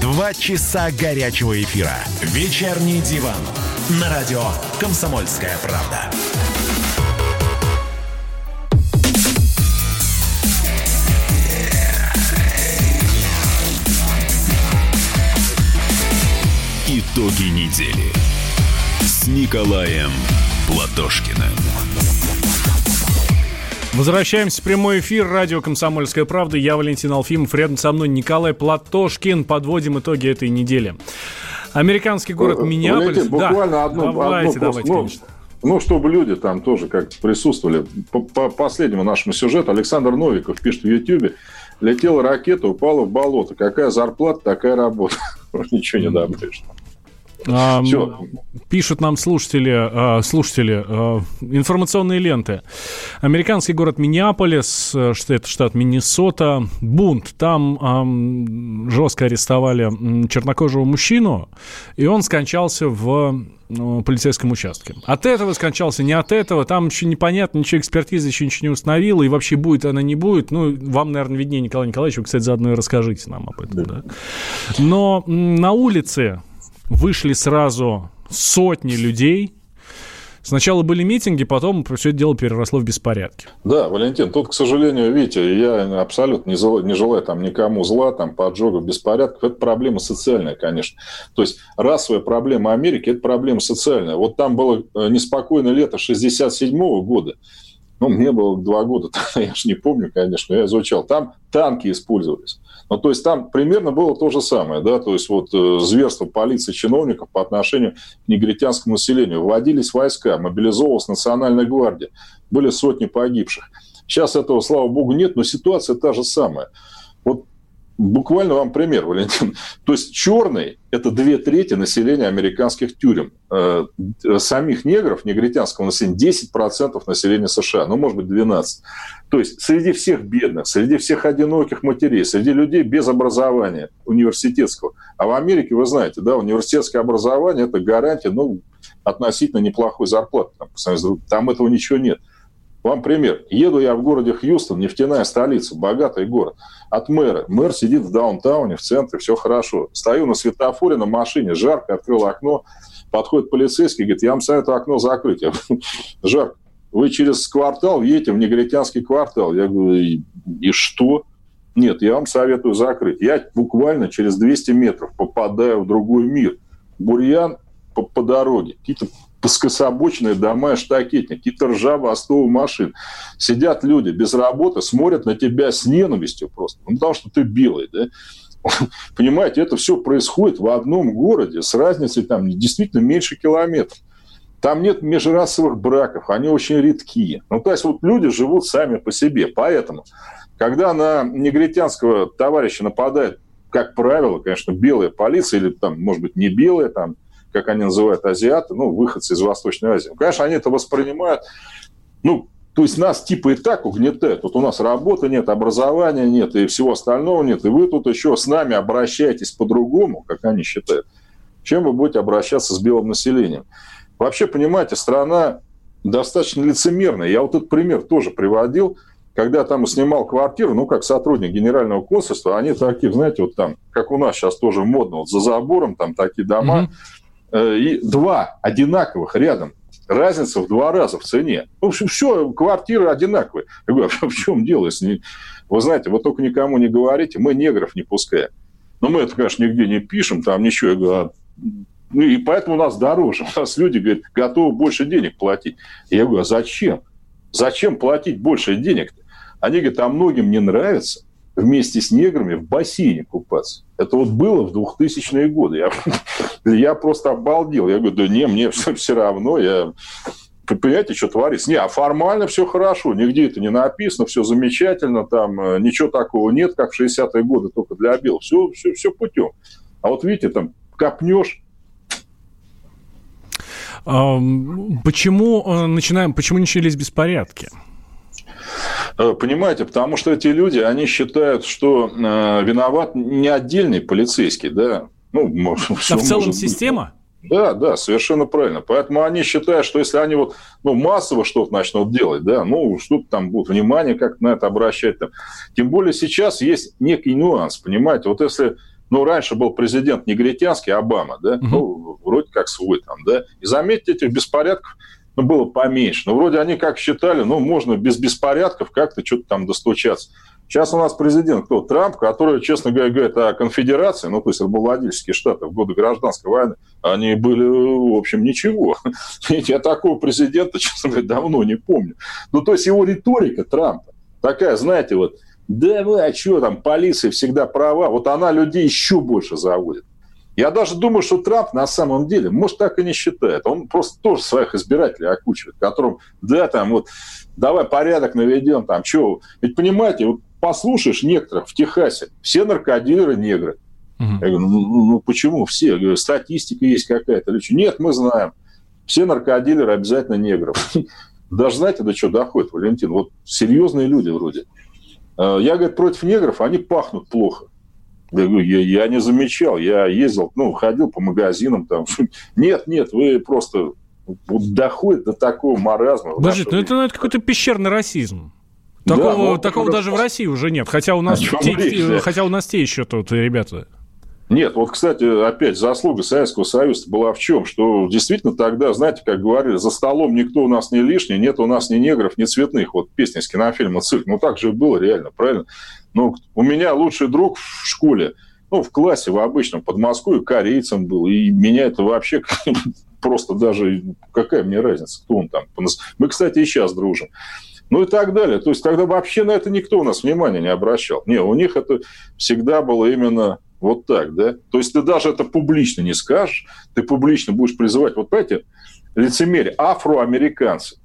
Два часа горячего эфира. Вечерний диван на радио «Комсомольская правда». Итоги недели с Николаем Платошкиным. Возвращаемся в прямой эфир. Радио «Комсомольская правда». Я Валентин Алфимов. Рядом со мной Николай Платошкин. Подводим итоги этой недели. Американский город э, Миннеаполис. Валентин, буквально да. одно, давайте, одно давайте, ну, конечно. Ну, чтобы люди там тоже как присутствовали. По, по последнему нашему сюжету Александр Новиков пишет в Ютьюбе, летела ракета, упала в болото. Какая зарплата, такая работа. Ничего не добавишь. А, пишут нам слушатели, а, слушатели а, информационные ленты. Американский город Миннеаполис, э, это штат Миннесота, бунт. Там жестко арестовали чернокожего мужчину, и он скончался в ну, полицейском участке. От этого скончался, не от этого. Там еще непонятно, ничего экспертиза еще ничего не установила. И вообще будет она, не будет. Ну, вам, наверное, виднее, Николай Николаевич. Вы, кстати, заодно и расскажите нам об этом. Да. Да? Но на улице вышли сразу сотни людей, Сначала были митинги, потом все это дело переросло в беспорядки. Да, Валентин, тут, к сожалению, видите, я абсолютно не, зл, не желаю там никому зла, там, поджогов, беспорядков. Это проблема социальная, конечно. То есть расовая проблема Америки – это проблема социальная. Вот там было э, неспокойное лето 67 года, ну, мне было два года, я же не помню, конечно, я изучал. Там танки использовались. Ну, то есть там примерно было то же самое, да, то есть вот э, зверство полиции чиновников по отношению к негритянскому населению. Вводились войска, мобилизовалась национальная гвардия, были сотни погибших. Сейчас этого, слава богу, нет, но ситуация та же самая. Буквально вам пример, Валентин. То есть черный – это две трети населения американских тюрем. Э, самих негров, негритянского населения, 10% населения США, ну, может быть, 12%. То есть среди всех бедных, среди всех одиноких матерей, среди людей без образования университетского. А в Америке, вы знаете, да, университетское образование – это гарантия, ну, относительно неплохой зарплаты. Там, там этого ничего нет. Вам пример. Еду я в городе Хьюстон, нефтяная столица, богатый город. От мэра. Мэр сидит в даунтауне, в центре, все хорошо. Стою на светофоре на машине, жарко, открыл окно. Подходит полицейский, говорит, я вам советую окно закрыть. Жарко. Вы через квартал едете в негритянский квартал. Я говорю, и что? Нет, я вам советую закрыть. Я буквально через 200 метров попадаю в другой мир. Бурьян по, по дороге. Какие-то скособочные дома, штакетник, какие-то ржаво-остовые машины. Сидят люди без работы, смотрят на тебя с ненавистью просто. Ну, потому что ты белый, да? Понимаете, это все происходит в одном городе с разницей там действительно меньше километров. Там нет межрасовых браков, они очень редкие. Ну, то есть вот люди живут сами по себе. Поэтому, когда на негритянского товарища нападает, как правило, конечно, белая полиция, или там, может быть, не белая, там, как они называют, азиаты, ну, выходцы из Восточной Азии. Конечно, они это воспринимают, ну, то есть нас типа и так угнетают. Вот у нас работы нет, образования нет и всего остального нет. И вы тут еще с нами обращаетесь по-другому, как они считают, чем вы будете обращаться с белым населением. Вообще, понимаете, страна достаточно лицемерная. Я вот этот пример тоже приводил, когда там снимал квартиру, ну, как сотрудник генерального консульства, они такие, знаете, вот там, как у нас сейчас тоже модно, вот за забором там такие дома, mm-hmm и два одинаковых рядом. Разница в два раза в цене. В общем, все, квартиры одинаковые. Я говорю, а в чем дело? Если... Вы знаете, вы только никому не говорите, мы негров не пускаем. Но мы это, конечно, нигде не пишем, там ничего. Я говорю, а... ну и поэтому у нас дороже. У нас люди, говорят, готовы больше денег платить. Я говорю, а зачем? Зачем платить больше денег? -то? Они говорят, а многим не нравится вместе с неграми в бассейне купаться. Это вот было в 2000-е годы. Я, я просто обалдел. Я говорю, да не, мне все, все равно. Я, понимаете, что творится? Не, а формально все хорошо. Нигде это не написано, все замечательно. Там э, ничего такого нет, как в 60-е годы, только для белых. Все, все, все путем. А вот видите, там копнешь, Почему э, начинаем, почему начались беспорядки? Э, понимаете, потому что эти люди, они считают, что э, виноват не отдельный полицейский, да. Ну, может, а в целом система? Да, да, совершенно правильно. Поэтому они считают, что если они вот, ну, массово что-то начнут делать, да, ну, что-то там будут внимание как на это обращать. Там. Тем более сейчас есть некий нюанс, понимаете, вот если ну, раньше был президент негритянский, Обама, да, угу. ну, вроде как свой там, да, и заметьте, этих беспорядков ну, было поменьше. Но вроде они как считали, ну, можно без беспорядков как-то что-то там достучаться. Сейчас у нас президент кто? Трамп, который, честно говоря, говорит о конфедерации, ну, то есть рабовладельческие штаты в годы гражданской войны, они были, в общем, ничего. Я такого президента, честно говоря, давно не помню. Ну, то есть его риторика Трампа такая, знаете, вот, да вы, а что там, полиция всегда права, вот она людей еще больше заводит. Я даже думаю, что Трамп на самом деле, может, так и не считает. Он просто тоже своих избирателей окучивает, которым, да, там вот, давай порядок наведем, там, что. Ведь понимаете, вот послушаешь некоторых в Техасе, все наркодилеры негры. Угу. Я говорю, ну, ну, ну почему все? Я говорю, статистика есть какая-то. Нет, мы знаем. Все наркодилеры обязательно негров. Даже знаете, до чего доходит, Валентин? Вот серьезные люди вроде. Э, я, говорю, против негров, они пахнут плохо. Я говорю, я, я не замечал, я ездил, ну, ходил по магазинам там. Нет, нет, вы просто вот доходит до такого маразма. Подождите, ну это, ну это какой-то пещерный расизм. Такого, да, ну, такого даже в России уже нет. Хотя у нас, те, речь, хотя у нас те еще тут ребята. Нет, вот, кстати, опять заслуга Советского Союза была в чем? Что действительно тогда, знаете, как говорили, за столом никто у нас не лишний, нет у нас ни негров, ни цветных. Вот песня из кинофильма «Цирк». Ну, так же и было реально, правильно? Ну, у меня лучший друг в школе, ну, в классе в обычном Подмосковье корейцем был, и меня это вообще просто даже, какая мне разница, кто он там. Мы, кстати, и сейчас дружим. Ну и так далее. То есть тогда вообще на это никто у нас внимания не обращал. Не, у них это всегда было именно вот так, да? То есть ты даже это публично не скажешь, ты публично будешь призывать, вот понимаете, лицемерие, афроамериканцы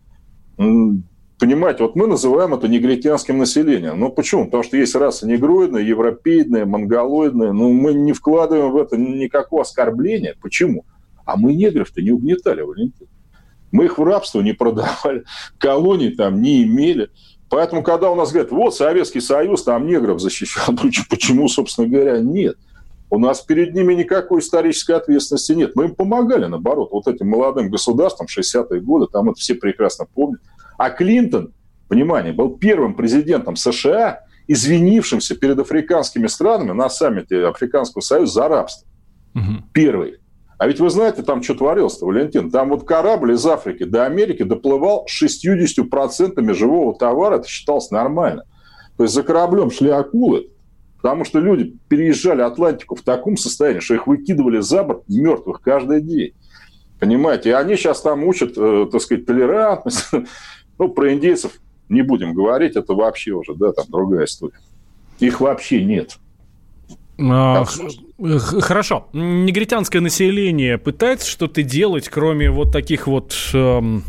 понимаете, вот мы называем это негритянским населением. Ну почему? Потому что есть раса негроидная, европеидная, монголоидная. Ну мы не вкладываем в это никакого оскорбления. Почему? А мы негров-то не угнетали, Валентин. Мы их в рабство не продавали, колонии там не имели. Поэтому, когда у нас говорят, вот Советский Союз там негров защищал, почему, собственно говоря, нет? У нас перед ними никакой исторической ответственности нет. Мы им помогали, наоборот, вот этим молодым государствам 60-е годы, там это все прекрасно помнят. А Клинтон внимание, был первым президентом США, извинившимся перед африканскими странами на саммите Африканского союза за рабство. Угу. Первый. А ведь вы знаете, там что творилось-то, Валентин? Там вот корабль из Африки до Америки доплывал 60% живого товара, это считалось нормально. То есть за кораблем шли акулы, потому что люди переезжали Атлантику в таком состоянии, что их выкидывали за борт мертвых каждый день. Понимаете? И они сейчас там учат, э, так сказать, толерантность. ну, про индейцев не будем говорить, это вообще уже, да, там другая история. Их вообще нет. А, хорошо. Негритянское население пытается что-то делать, кроме вот таких вот эм,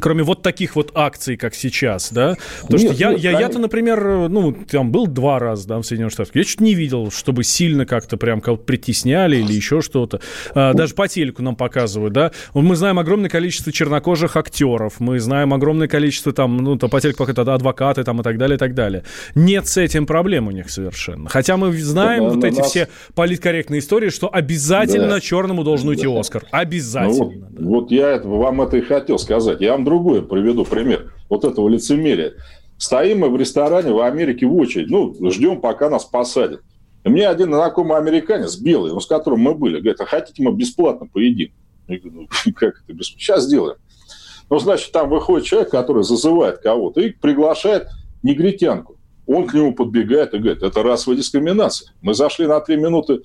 кроме вот таких вот акций, как сейчас, да? Потому нет, что я, нет, я, я-то, например, ну, там был два раза, да, в Соединенных Штатах. Я чуть не видел, чтобы сильно как-то прям кого-то притесняли или еще что-то. А, даже по телеку нам показывают, да? Мы знаем огромное количество чернокожих актеров, мы знаем огромное количество там, ну, то по телеку как адвокаты там и так далее, и так далее. Нет с этим проблем у них совершенно. Хотя мы знаем да, вот эти нас... все политкорректные истории, что обязательно да. черному должен уйти да. Оскар. Обязательно. Ну, да. Вот я это, вам это и хотел сказать. Я вам другое приведу пример вот этого лицемерия. Стоим мы в ресторане в Америке в очередь, ну, ждем, пока нас посадят. И мне один знакомый американец, белый, ну, с которым мы были, говорит, а хотите мы бесплатно поедим? Я говорю, ну, как это бесплатно? Сейчас сделаем. Ну, значит, там выходит человек, который зазывает кого-то и приглашает негритянку. Он к нему подбегает и говорит, это расовая дискриминация. Мы зашли на три минуты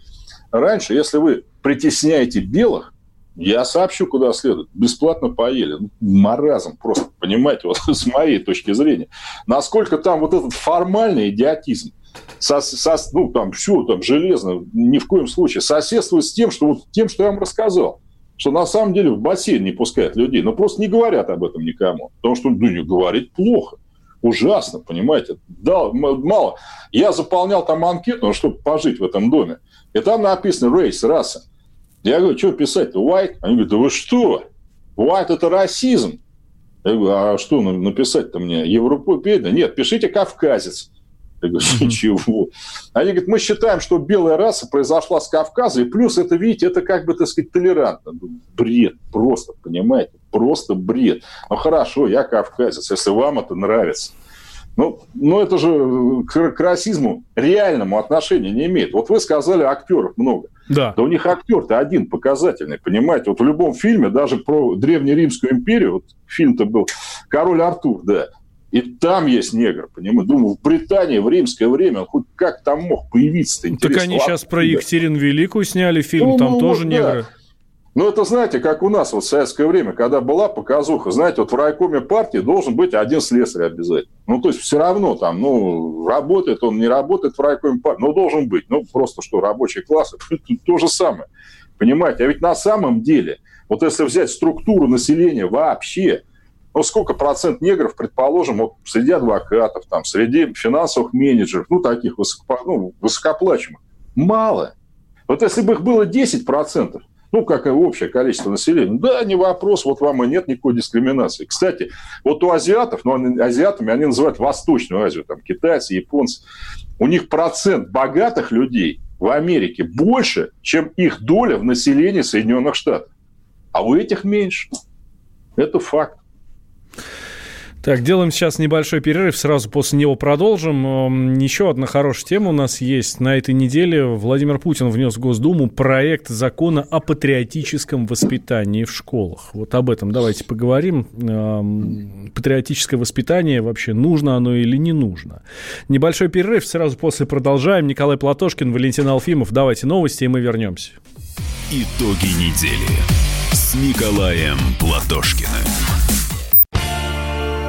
раньше. Если вы притесняете белых, я сообщу, куда следует. Бесплатно поели. Ну, маразм просто, понимаете, вот с моей точки зрения. Насколько там вот этот формальный идиотизм, со, со, ну, там, все там железно, ни в коем случае, соседствует с тем, что, вот, тем, что я вам рассказал. Что на самом деле в бассейн не пускают людей, но просто не говорят об этом никому. Потому что, ну, не говорить плохо. Ужасно, понимаете. Да, мало. Я заполнял там анкету, ну, чтобы пожить в этом доме. И там написано рейс, раса. Я говорю, что писать-то, white? Они говорят, да вы что? White – это расизм. Я говорю, а что написать-то мне? Европей? Да нет, пишите кавказец. Я говорю, ничего. Они говорят, мы считаем, что белая раса произошла с Кавказа, и плюс это, видите, это как бы, так сказать, толерантно. Бред, просто, понимаете, просто бред. Ну хорошо, я кавказец, если вам это нравится. Ну, ну это же к, к расизму реальному отношения не имеет. Вот вы сказали, актеров много. Да. Да у них актер-то один показательный, понимаете? Вот в любом фильме, даже про Древнеримскую империю, вот фильм-то был «Король Артур», да, и там есть негр, понимаете? Думаю, в Британии в римское время он хоть как там мог появиться-то? Так они сейчас про Екатерину Великую сняли фильм, ну, там ну, тоже вот, негры. Ну, это, знаете, как у нас вот в советское время, когда была показуха, знаете, вот в райкоме партии должен быть один слесарь обязательно. Ну, то есть все равно там, ну, работает он, не работает в райкоме партии, но должен быть. Ну, просто что, рабочий класс, то же самое. Понимаете? А ведь на самом деле, вот если взять структуру населения вообще, ну, сколько процент негров, предположим, вот среди адвокатов, там, среди финансовых менеджеров, ну, таких высоко, ну, высокоплачиваемых? Мало. Вот если бы их было 10 процентов, ну, как и общее количество населения. Да, не вопрос, вот вам и нет никакой дискриминации. Кстати, вот у азиатов, ну, азиатами они называют Восточную Азию, там, китайцы, японцы, у них процент богатых людей в Америке больше, чем их доля в населении Соединенных Штатов. А у этих меньше. Это факт. Так, делаем сейчас небольшой перерыв, сразу после него продолжим. Эм, еще одна хорошая тема у нас есть. На этой неделе Владимир Путин внес в Госдуму проект закона о патриотическом воспитании в школах. Вот об этом давайте поговорим. Эм, патриотическое воспитание вообще нужно оно или не нужно? Небольшой перерыв, сразу после продолжаем. Николай Платошкин, Валентин Алфимов. Давайте новости, и мы вернемся. Итоги недели с Николаем Платошкиным.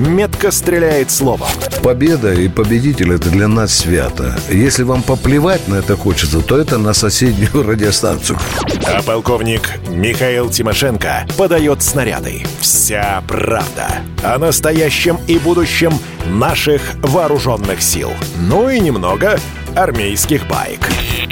метко стреляет словом. Победа и победитель – это для нас свято. Если вам поплевать на это хочется, то это на соседнюю радиостанцию. А полковник Михаил Тимошенко подает снаряды. Вся правда о настоящем и будущем наших вооруженных сил. Ну и немного армейских байк.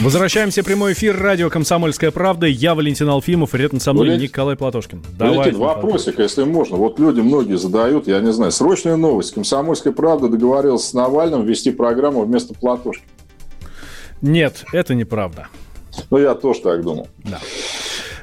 Возвращаемся в прямой эфир радио «Комсомольская правда». Я Валентин Алфимов, и рядом со мной Валентин, Николай Платошкин. Валентин, вопросик, если можно. Вот люди многие задают, я не знаю, срочная новость. «Комсомольская правда» договорилась с Навальным вести программу вместо Платошкина. Нет, это неправда. Ну, я тоже так думал. Да.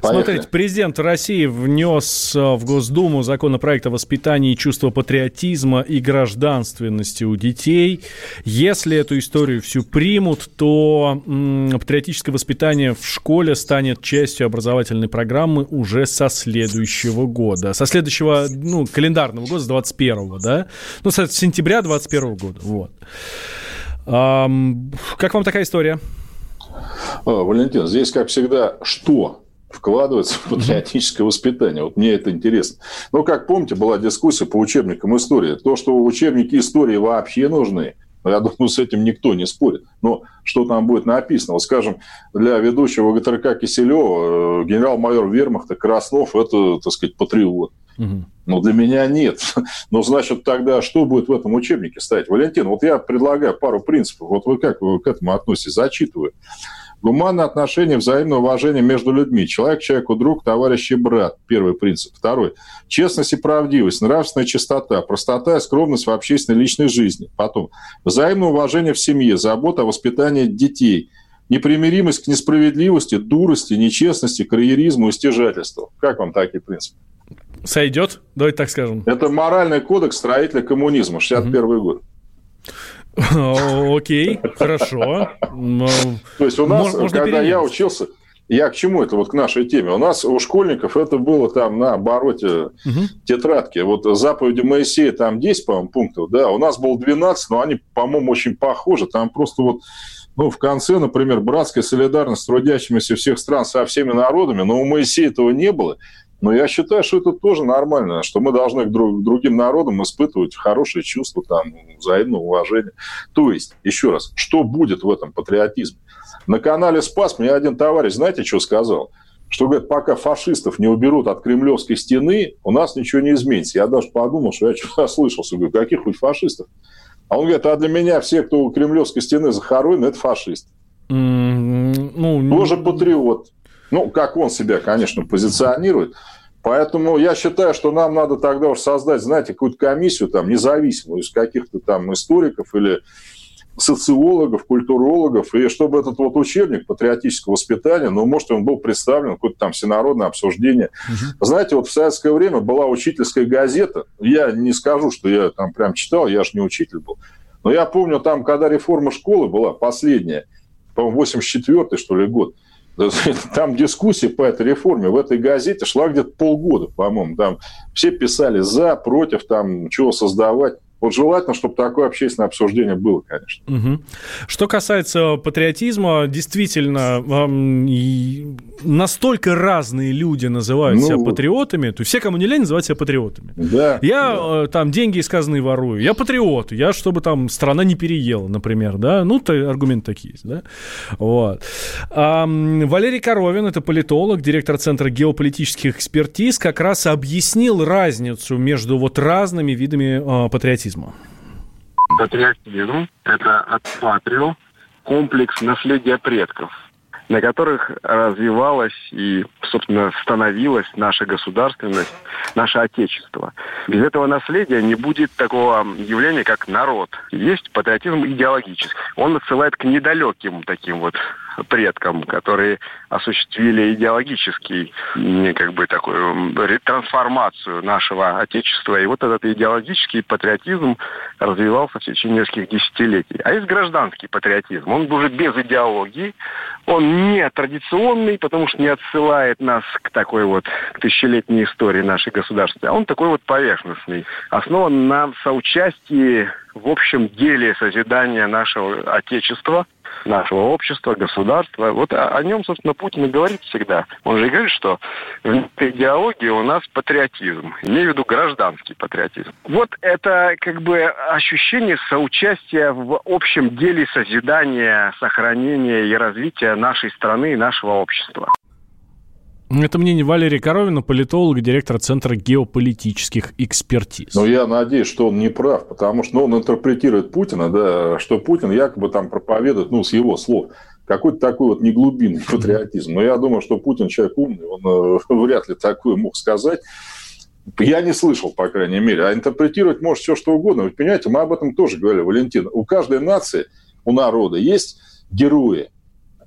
Поехали. Смотрите, президент России внес э, в Госдуму законопроект о воспитании чувства патриотизма и гражданственности у детей. Если эту историю всю примут, то м, патриотическое воспитание в школе станет частью образовательной программы уже со следующего года. Со следующего, ну, календарного года, с 21 да? Ну, с сентября 21 года, вот. Как вам такая история? А, Валентин, здесь, как всегда, что вкладывается в патриотическое воспитание. Вот мне это интересно. Ну, как помните, была дискуссия по учебникам истории. То, что учебники истории вообще нужны, я думаю, с этим никто не спорит. Но что там будет написано? Вот, скажем, для ведущего ГТРК Киселева э, генерал-майор вермахта Краснов – это, так сказать, патриот. Угу. Но для меня нет. Но, значит, тогда что будет в этом учебнике стоять? Валентин, вот я предлагаю пару принципов. Вот вы как вы к этому относитесь? Зачитываю. Гуманное отношение, взаимное уважение между людьми. Человек человеку друг, товарищ и брат. Первый принцип. Второй. Честность и правдивость, нравственная чистота, простота и скромность в общественной личной жизни. Потом. Взаимное уважение в семье, забота о воспитании детей. Непримиримость к несправедливости, дурости, нечестности, карьеризму и стяжательству. Как вам такие принципы? Сойдет? Давайте так скажем. Это моральный кодекс строителя коммунизма, 61 угу. год. Окей, хорошо. То есть у нас, когда я учился, я к чему это, вот к нашей теме? У нас у школьников это было там на обороте тетрадки. Вот заповеди Моисея там 10, по-моему, пунктов, да, у нас было 12, но они, по-моему, очень похожи. Там просто вот ну, в конце, например, братская солидарность с трудящимися всех стран со всеми народами, но у Моисея этого не было. Но я считаю, что это тоже нормально, что мы должны к, друг, другим народам испытывать хорошие чувства, там, взаимное уважение. То есть, еще раз, что будет в этом патриотизме? На канале «Спас» мне один товарищ, знаете, что сказал? Что, говорит, пока фашистов не уберут от Кремлевской стены, у нас ничего не изменится. Я даже подумал, что я что-то ослышался. Говорю, каких хоть фашистов? А он говорит, а для меня все, кто у Кремлевской стены захоронены, это фашист. Mm, ну, Тоже патриот. Ну, как он себя, конечно, позиционирует. Поэтому я считаю, что нам надо тогда уж создать, знаете, какую-то комиссию там независимую из каких-то там историков или социологов, культурологов, и чтобы этот вот учебник патриотического воспитания, ну, может, он был представлен, какое-то там всенародное обсуждение. Угу. Знаете, вот в советское время была учительская газета, я не скажу, что я там прям читал, я же не учитель был, но я помню там, когда реформа школы была последняя, по-моему, 84-й, что ли, год, там дискуссия по этой реформе в этой газете шла где-то полгода, по-моему. Там все писали за, против, там, чего создавать. Вот желательно, чтобы такое общественное обсуждение было, конечно. Угу. Что касается патриотизма, действительно, настолько разные люди называют ну, себя патриотами, то все, кому не лень, называют себя патриотами. Да, я да. Э, там деньги из казны ворую, я патриот, я чтобы там страна не переела, например, да, ну, то аргументы такие есть, да, вот. А, Валерий Коровин, это политолог, директор Центра геополитических экспертиз, как раз объяснил разницу между вот разными видами э, патриотизма патриотизму? Патриотизм – это от патрио комплекс наследия предков, на которых развивалась и, собственно, становилась наша государственность, наше Отечество. Без этого наследия не будет такого явления, как народ. Есть патриотизм идеологический. Он отсылает к недалеким таким вот предкам, которые осуществили идеологический, как бы такую трансформацию нашего Отечества. И вот этот идеологический патриотизм развивался в течение нескольких десятилетий. А есть гражданский патриотизм. Он уже без идеологии, он не традиционный, потому что не отсылает нас к такой вот к тысячелетней истории нашей государства, а он такой вот поверхностный, основан на соучастии в общем деле созидания нашего Отечества – нашего общества, государства. Вот о, о нем, собственно, Путин и говорит всегда. Он же и говорит, что в идеологии у нас патриотизм. Имею в виду гражданский патриотизм. Вот это как бы ощущение соучастия в общем деле созидания, сохранения и развития нашей страны и нашего общества. Это мнение Валерия Коровина, политолога, директора Центра геополитических экспертиз. Но я надеюсь, что он не прав, потому что ну, он интерпретирует Путина, да, что Путин якобы там проповедует, ну, с его слов, какой-то такой вот неглубинный патриотизм. Но я думаю, что Путин человек умный, он э, вряд ли такое мог сказать. Я не слышал, по крайней мере. А интерпретировать может все, что угодно. Вы понимаете, мы об этом тоже говорили, Валентин. У каждой нации, у народа есть герои.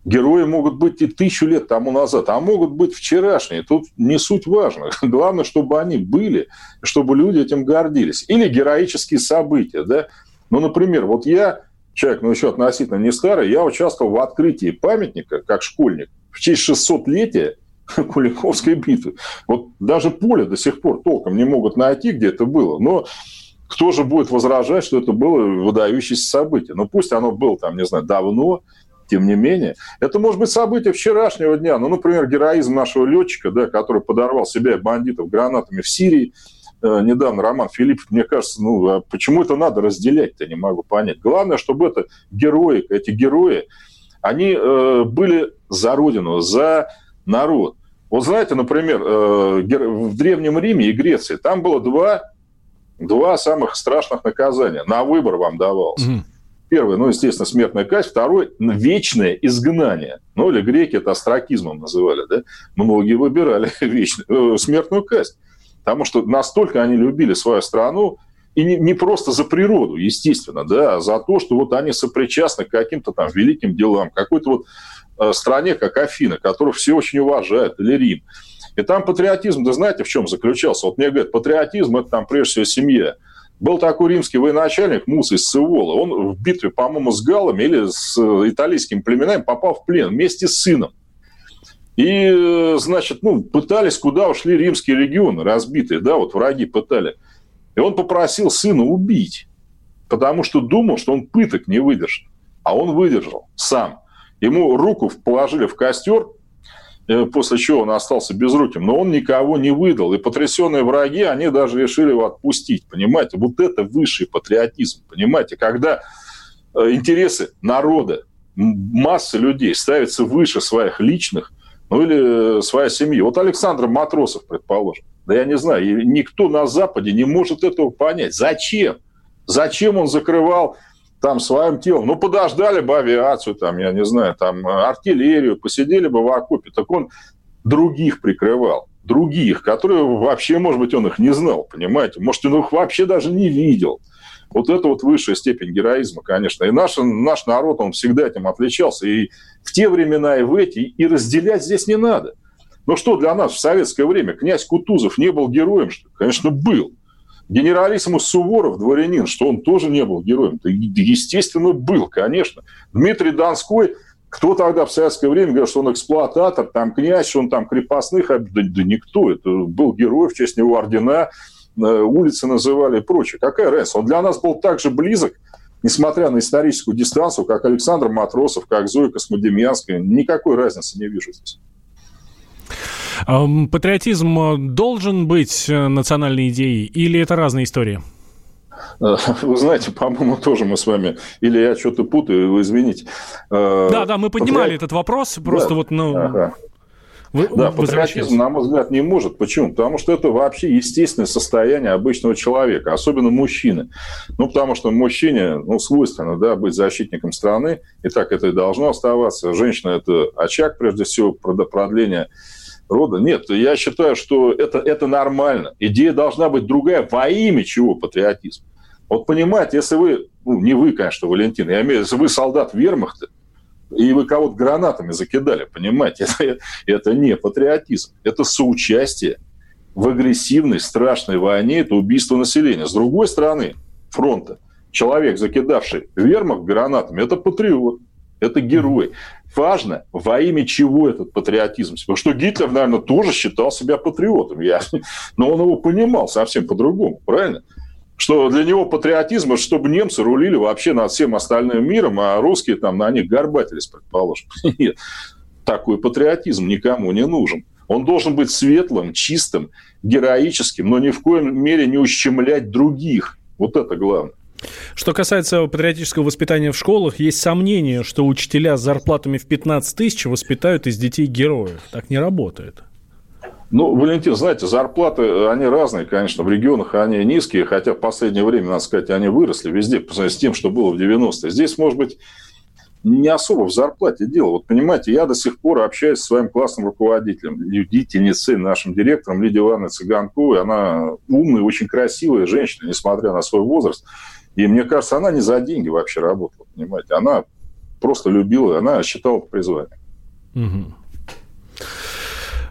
Герои могут быть и тысячу лет тому назад, а могут быть вчерашние. Тут не суть важно. Главное, чтобы они были, чтобы люди этим гордились. Или героические события. Да? Ну, например, вот я, человек, ну, еще относительно не старый, я участвовал в открытии памятника, как школьник, в честь 600-летия Куликовской битвы. Вот даже поле до сих пор толком не могут найти, где это было. Но кто же будет возражать, что это было выдающееся событие? Ну, пусть оно было там, не знаю, давно, тем не менее. Это может быть событие вчерашнего дня. Ну, например, героизм нашего летчика, да, который подорвал себя и бандитов гранатами в Сирии. Э, недавно Роман Филиппов, мне кажется, ну, а почему это надо разделять-то, не могу понять. Главное, чтобы это герои, эти герои, они э, были за родину, за народ. Вот знаете, например, э, в Древнем Риме и Греции там было два, два самых страшных наказания. На выбор вам давалось. Mm-hmm. Первый, ну, естественно, смертная казнь. Второй – вечное изгнание. Ну, или греки это астракизмом называли, да? Многие выбирали вечную, э, смертную казнь. Потому что настолько они любили свою страну, и не, не просто за природу, естественно, да, а за то, что вот они сопричастны к каким-то там великим делам, какой-то вот э, стране, как Афина, которую все очень уважают, или Рим. И там патриотизм, да знаете, в чем заключался? Вот мне говорят, патриотизм – это там прежде всего семья. Был такой римский военачальник Муса из Севола. Он в битве, по-моему, с галами или с э, италийскими племенами попал в плен вместе с сыном. И, э, значит, ну, пытались, куда ушли римские регионы разбитые, да, вот враги пытали. И он попросил сына убить, потому что думал, что он пыток не выдержит. А он выдержал сам. Ему руку положили в костер, после чего он остался безруким, но он никого не выдал. И потрясенные враги, они даже решили его отпустить. Понимаете, вот это высший патриотизм. Понимаете, когда э, интересы народа, массы людей ставятся выше своих личных, ну или э, своя семья. Вот Александр Матросов, предположим. Да я не знаю, никто на Западе не может этого понять. Зачем? Зачем он закрывал там своим телом. Ну, подождали бы авиацию, там, я не знаю, там, артиллерию, посидели бы в окопе. Так он других прикрывал. Других, которые вообще, может быть, он их не знал, понимаете? Может, он их вообще даже не видел. Вот это вот высшая степень героизма, конечно. И наш, наш народ, он всегда этим отличался. И в те времена, и в эти. И разделять здесь не надо. Но что для нас в советское время? Князь Кутузов не был героем, что Конечно, был. Генералиссимус Суворов, дворянин, что он тоже не был героем. Да, естественно, был, конечно. Дмитрий Донской, кто тогда в советское время говорил, что он эксплуататор, там князь, что он там крепостных, да, да никто. Это был герой, в честь него ордена, э, улицы называли и прочее. Какая разница? Он для нас был так же близок, несмотря на историческую дистанцию, как Александр Матросов, как Зоя Космодемьянская. Никакой разницы не вижу здесь. Патриотизм э, должен быть э, национальной идеей или это разные истории? Э, вы знаете, по-моему, тоже мы с вами... Или я что-то путаю, вы извините. Да, да, мы поднимали Патри... этот вопрос, просто да. вот, ну... Ага. Вы, да, патриотизм, на мой взгляд, не может. Почему? Потому что это вообще естественное состояние обычного человека, особенно мужчины. Ну, потому что мужчине ну, свойственно да, быть защитником страны, и так это и должно оставаться. Женщина – это очаг, прежде всего, продления рода. Нет, я считаю, что это, это нормально. Идея должна быть другая. Во имя чего патриотизм? Вот понимаете, если вы, ну, не вы, конечно, Валентин, я имею в виду, если вы солдат вермахта, и вы кого-то гранатами закидали, понимаете, это, это не патриотизм, это соучастие в агрессивной, страшной войне, это убийство населения. С другой стороны фронта, человек, закидавший вермахт гранатами, это патриот, это герой важно, во имя чего этот патриотизм. Потому что Гитлер, наверное, тоже считал себя патриотом. Я... Но он его понимал совсем по-другому, правильно? что для него патриотизм, чтобы немцы рулили вообще над всем остальным миром, а русские там на них горбатились, предположим. Нет, такой патриотизм никому не нужен. Он должен быть светлым, чистым, героическим, но ни в коем мере не ущемлять других. Вот это главное. Что касается патриотического воспитания в школах, есть сомнение, что учителя с зарплатами в 15 тысяч воспитают из детей героев. Так не работает. Ну, Валентин, знаете, зарплаты, они разные, конечно. В регионах они низкие, хотя в последнее время, надо сказать, они выросли везде, по сравнению с тем, что было в 90-е. Здесь, может быть, не особо в зарплате дело. Вот понимаете, я до сих пор общаюсь с своим классным руководителем, любительницей, нашим директором Лидией Ивановной Цыганковой. Она умная, очень красивая женщина, несмотря на свой возраст. И мне кажется, она не за деньги вообще работала, понимаете. Она просто любила, она считала это призванием. Угу.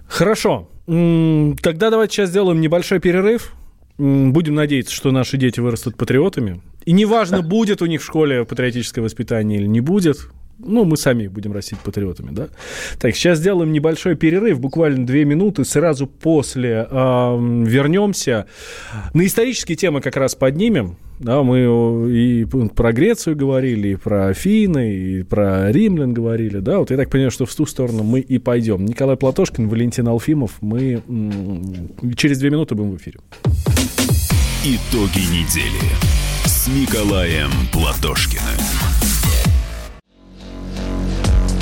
Хорошо. Тогда давайте сейчас сделаем небольшой перерыв. Будем надеяться, что наши дети вырастут патриотами. И неважно, будет у них в школе патриотическое воспитание или не будет, ну, мы сами будем растить патриотами, да. Так, сейчас сделаем небольшой перерыв, буквально две минуты, сразу после э, вернемся. На исторические темы как раз поднимем, да, мы и про Грецию говорили, и про Афины, и про римлян говорили, да, вот я так понимаю, что в ту сторону мы и пойдем. Николай Платошкин, Валентин Алфимов, мы через две минуты будем в эфире. Итоги недели с Николаем Платошкиным.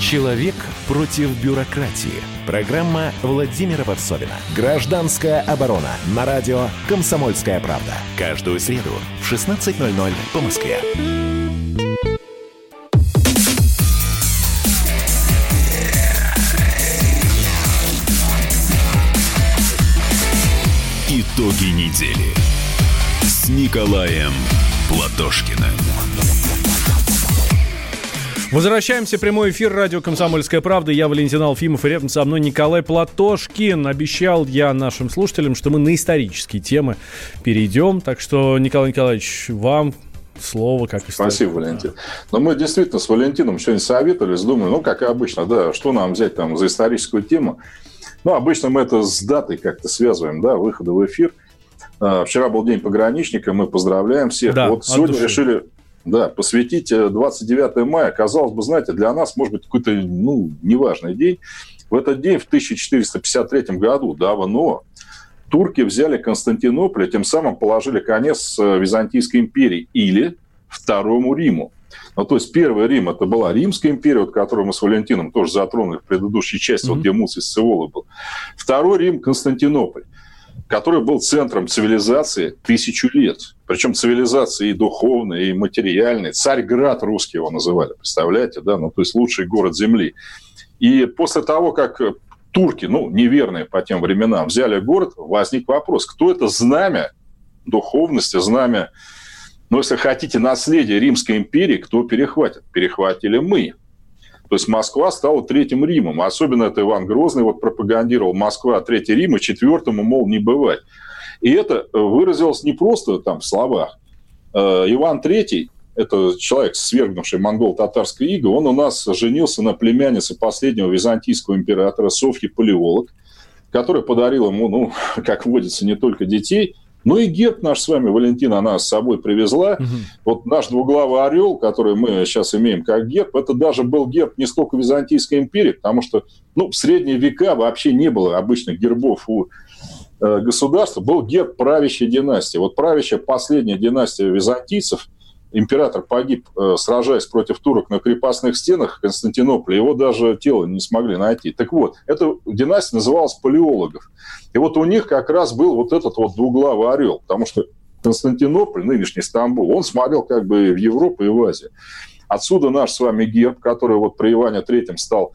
Человек против бюрократии. Программа Владимира Варсовина. Гражданская оборона. На радио «Комсомольская правда». Каждую среду в 16.00 по Москве. Итоги недели с Николаем Платошкиным. Возвращаемся в прямой эфир радио «Комсомольская правда». Я Валентин Алфимов и рядом со мной Николай Платошкин. Обещал я нашим слушателям, что мы на исторические темы перейдем. Так что, Николай Николаевич, вам слово как историк. Спасибо, Валентин. Но мы действительно с Валентином что-нибудь советовались. Думаю, ну, как и обычно, да, что нам взять там за историческую тему. Ну, обычно мы это с датой как-то связываем, да, выхода в эфир. А, вчера был день пограничника, мы поздравляем всех. Да, вот сегодня души. решили да, посвятить 29 э, мая. Казалось бы, знаете, для нас может быть какой-то, ну, неважный день. В этот день, в 1453 году, давно, турки взяли Константинополь, и тем самым положили конец э, Византийской империи или Второму Риму. Ну, то есть первый Рим это была Римская империя, вот, которую мы с Валентином тоже затронули в предыдущей части, mm-hmm. вот где Муций Сцевола был. Второй Рим – Константинополь который был центром цивилизации тысячу лет. Причем цивилизации и духовной, и материальной. Царьград русский его называли, представляете, да? Ну, то есть лучший город Земли. И после того, как турки, ну, неверные по тем временам, взяли город, возник вопрос, кто это знамя духовности, знамя, ну, если хотите, наследие Римской империи, кто перехватит? Перехватили мы. То есть Москва стала Третьим Римом. Особенно это Иван Грозный вот пропагандировал Москва Третий Рим, и четвертому, мол, не бывать. И это выразилось не просто там в словах. Э, Иван Третий, это человек, свергнувший монгол-татарское иго, он у нас женился на племяннице последнего византийского императора Софьи Палеолог, который подарил ему, ну, как водится, не только детей – ну и герб наш с вами, Валентина, она с собой привезла. Угу. Вот наш двуглавый орел, который мы сейчас имеем как герб, это даже был герб не столько Византийской империи, потому что ну, в средние века вообще не было обычных гербов у э, государства. Был герб правящей династии. Вот правящая последняя династия византийцев – император погиб, э, сражаясь против турок на крепостных стенах Константинополя, его даже тело не смогли найти. Так вот, эта династия называлась палеологов. И вот у них как раз был вот этот вот двуглавый орел, потому что Константинополь, нынешний Стамбул, он смотрел как бы в Европу и в Азию. Отсюда наш с вами герб, который вот при Иване Третьем стал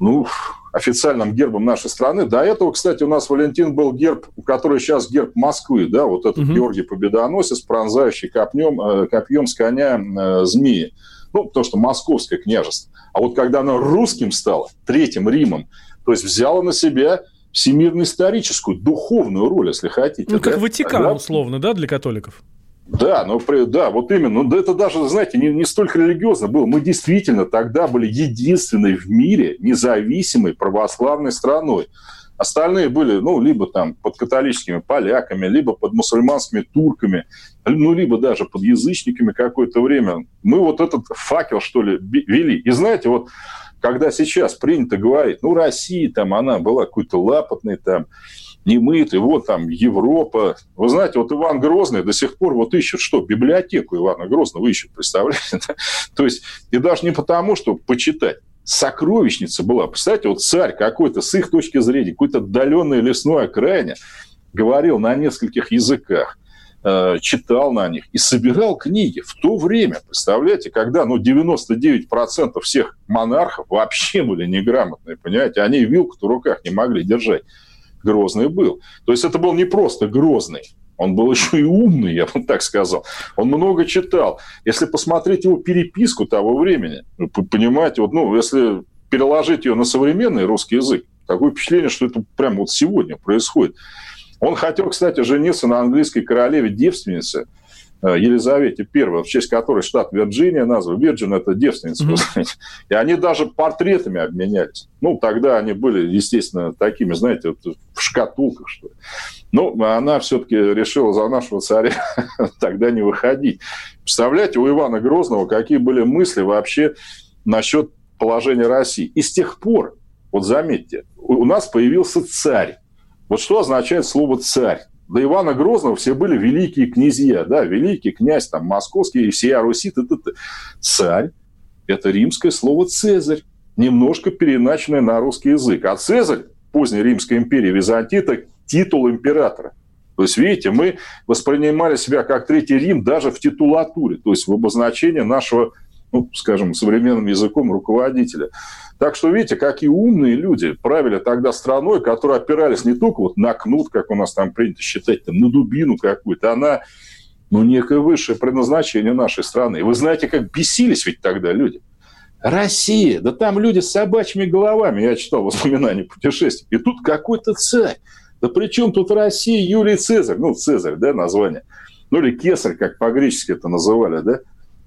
ну, официальным гербом нашей страны. До этого, кстати, у нас Валентин был герб, который сейчас герб Москвы, да, вот этот угу. Георгий Победоносец, пронзающий копьем, э, копьем с коня э, змеи. Ну, потому что московское княжество. А вот когда оно русским стало, Третьим Римом, то есть взяло на себя всемирно-историческую, духовную роль, если хотите. Ну, да? как Ватикан, да? условно, да, для католиков? Да, ну, да, вот именно. Ну, это даже, знаете, не, не столько религиозно было. Мы действительно тогда были единственной в мире независимой православной страной. Остальные были, ну, либо там под католическими поляками, либо под мусульманскими турками, ну, либо даже под язычниками какое-то время. Мы вот этот факел, что ли, вели. И знаете, вот когда сейчас принято говорить, ну, Россия там, она была какой-то лапотной там, немытый, вот там Европа. Вы знаете, вот Иван Грозный до сих пор вот ищет что? Библиотеку Ивана Грозного ищет, представляете? То есть, и даже не потому, что почитать. Сокровищница была. Представляете, вот царь какой-то, с их точки зрения, какой-то отдаленный лесной окраине, говорил на нескольких языках э, читал на них и собирал книги в то время, представляете, когда ну, 99% всех монархов вообще были неграмотные, понимаете, они вилку в руках не могли держать. Грозный был. То есть это был не просто Грозный, он был еще и умный, я бы так сказал. Он много читал. Если посмотреть его переписку того времени, понимаете, вот, ну, если переложить ее на современный русский язык, такое впечатление, что это прямо вот сегодня происходит. Он хотел, кстати, жениться на английской королеве-девственнице – Елизавете I, в честь которой штат Вирджиния назван. Вирджин – это девственница. Mm-hmm. И они даже портретами обменялись. Ну, тогда они были, естественно, такими, знаете, вот в шкатулках, что ли. Ну, она все-таки решила за нашего царя тогда не выходить. Представляете, у Ивана Грозного какие были мысли вообще насчет положения России. И с тех пор, вот заметьте, у нас появился царь. Вот что означает слово «царь»? До Ивана Грозного все были великие князья, да, великий князь там московский, всея Руси, т -т -т. царь – это римское слово «цезарь», немножко переначенное на русский язык. А Цезарь поздней Римской империи Византии – это титул императора. То есть, видите, мы воспринимали себя как Третий Рим даже в титулатуре, то есть в обозначении нашего, ну, скажем, современным языком руководителя. Так что, видите, какие умные люди правили тогда страной, которые опирались не только вот на кнут, как у нас там принято считать, там, на дубину какую-то, а на ну, некое высшее предназначение нашей страны. Вы знаете, как бесились ведь тогда люди. Россия, да там люди с собачьими головами, я читал воспоминания путешествий. И тут какой-то царь. Да при чем тут Россия, Юлий Цезарь? Ну, Цезарь, да, название. Ну, или Кесарь, как по-гречески это называли, да?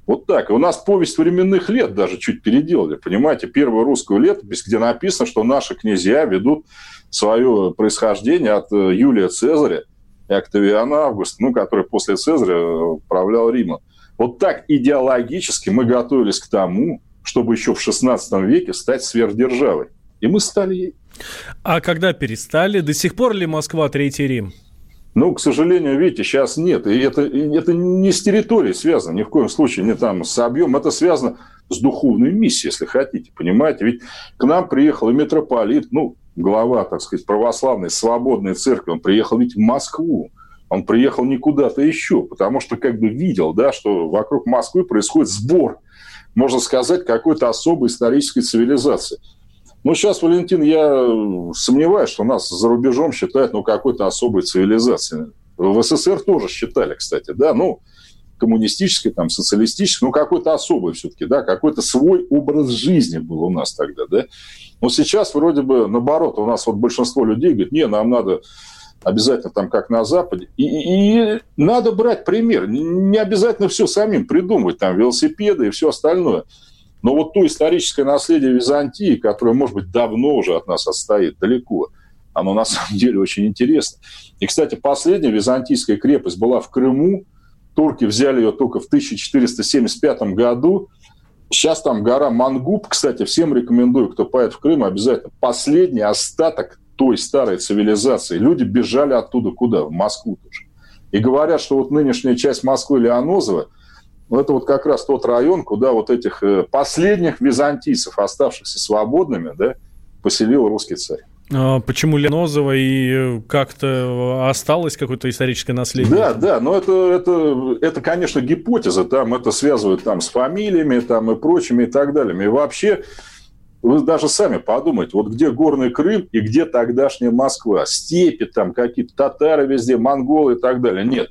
Вот так. И у нас повесть временных лет даже чуть переделали. Понимаете, первую русскую летопись, где написано, что наши князья ведут свое происхождение от э, Юлия Цезаря и Октавиана Августа, ну, который после Цезаря управлял Римом. Вот так идеологически мы готовились к тому, чтобы еще в XVI веке стать сверхдержавой. И мы стали ей. А когда перестали? До сих пор ли Москва Третий Рим? Ну, к сожалению, видите, сейчас нет. И это, это не с территорией связано, ни в коем случае не там с объемом. Это связано с духовной миссией, если хотите, понимаете? Ведь к нам приехал и митрополит, ну, глава, так сказать, православной свободной церкви, он приехал ведь в Москву. Он приехал не куда-то еще, потому что как бы видел, да, что вокруг Москвы происходит сбор, можно сказать, какой-то особой исторической цивилизации. Ну, сейчас, Валентин, я сомневаюсь, что нас за рубежом считают ну, какой-то особой цивилизацией. В СССР тоже считали, кстати, да, ну, коммунистической, там, социалистической, ну, какой-то особый все-таки, да, какой-то свой образ жизни был у нас тогда, да. Но сейчас вроде бы наоборот, у нас вот большинство людей говорит, не, нам надо обязательно там как на Западе. И, и надо брать пример. Не обязательно все самим придумывать, там велосипеды и все остальное. Но вот то историческое наследие Византии, которое, может быть, давно уже от нас отстоит, далеко, оно на самом деле очень интересно. И, кстати, последняя византийская крепость была в Крыму. Турки взяли ее только в 1475 году. Сейчас там гора Мангуб, кстати, всем рекомендую, кто поедет в Крым, обязательно. Последний остаток той старой цивилизации. Люди бежали оттуда куда? В Москву тоже. И говорят, что вот нынешняя часть Москвы Леонозова – ну, это вот как раз тот район, куда вот этих э, последних византийцев, оставшихся свободными, да, поселил русский царь. А почему Ленозово и как-то осталось какое-то историческое наследие? Да, да, но это, это, это, конечно, гипотеза, там это связывают там с фамилиями там, и прочими и так далее. И вообще вы даже сами подумайте, вот где горный Крым и где тогдашняя Москва? Степи там какие-то, татары везде, монголы и так далее. Нет,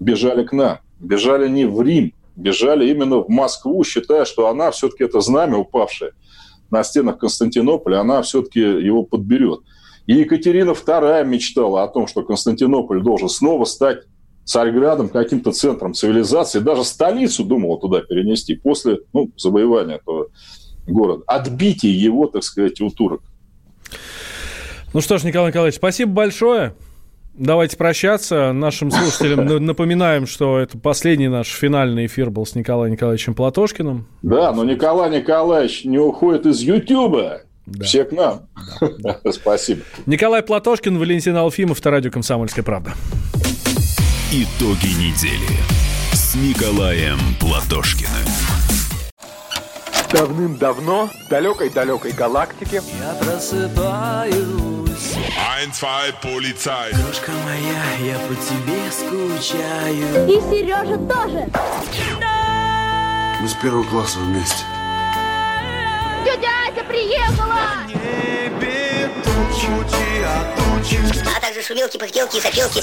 бежали к нам. Бежали не в Рим, бежали именно в Москву, считая, что она все-таки это знамя упавшее на стенах Константинополя, она все-таки его подберет. И Екатерина II мечтала о том, что Константинополь должен снова стать Царьградом, каким-то центром цивилизации, даже столицу думала туда перенести после ну, завоевания этого города, отбитие его, так сказать, у турок. Ну что ж, Николай Николаевич, спасибо большое. Давайте прощаться. Нашим слушателям напоминаем, что это последний наш финальный эфир был с Николаем Николаевичем Платошкиным. Да, но Николай Николаевич не уходит из Ютуба. Да. Все к нам. Да. Спасибо. Николай Платошкин, Валентин Алфимов, Радио «Комсомольская правда». Итоги недели с Николаем Платошкиным. Давным-давно в далекой-далекой галактике Я просыпаюсь Ein, zwei, полицай Крошка моя, я по тебе скучаю. И Сережа тоже. Мы с первого класса вместе. Тетя Ася приехала! Небе тучи, а тучи А также шумелки, пыхтелки и сопелки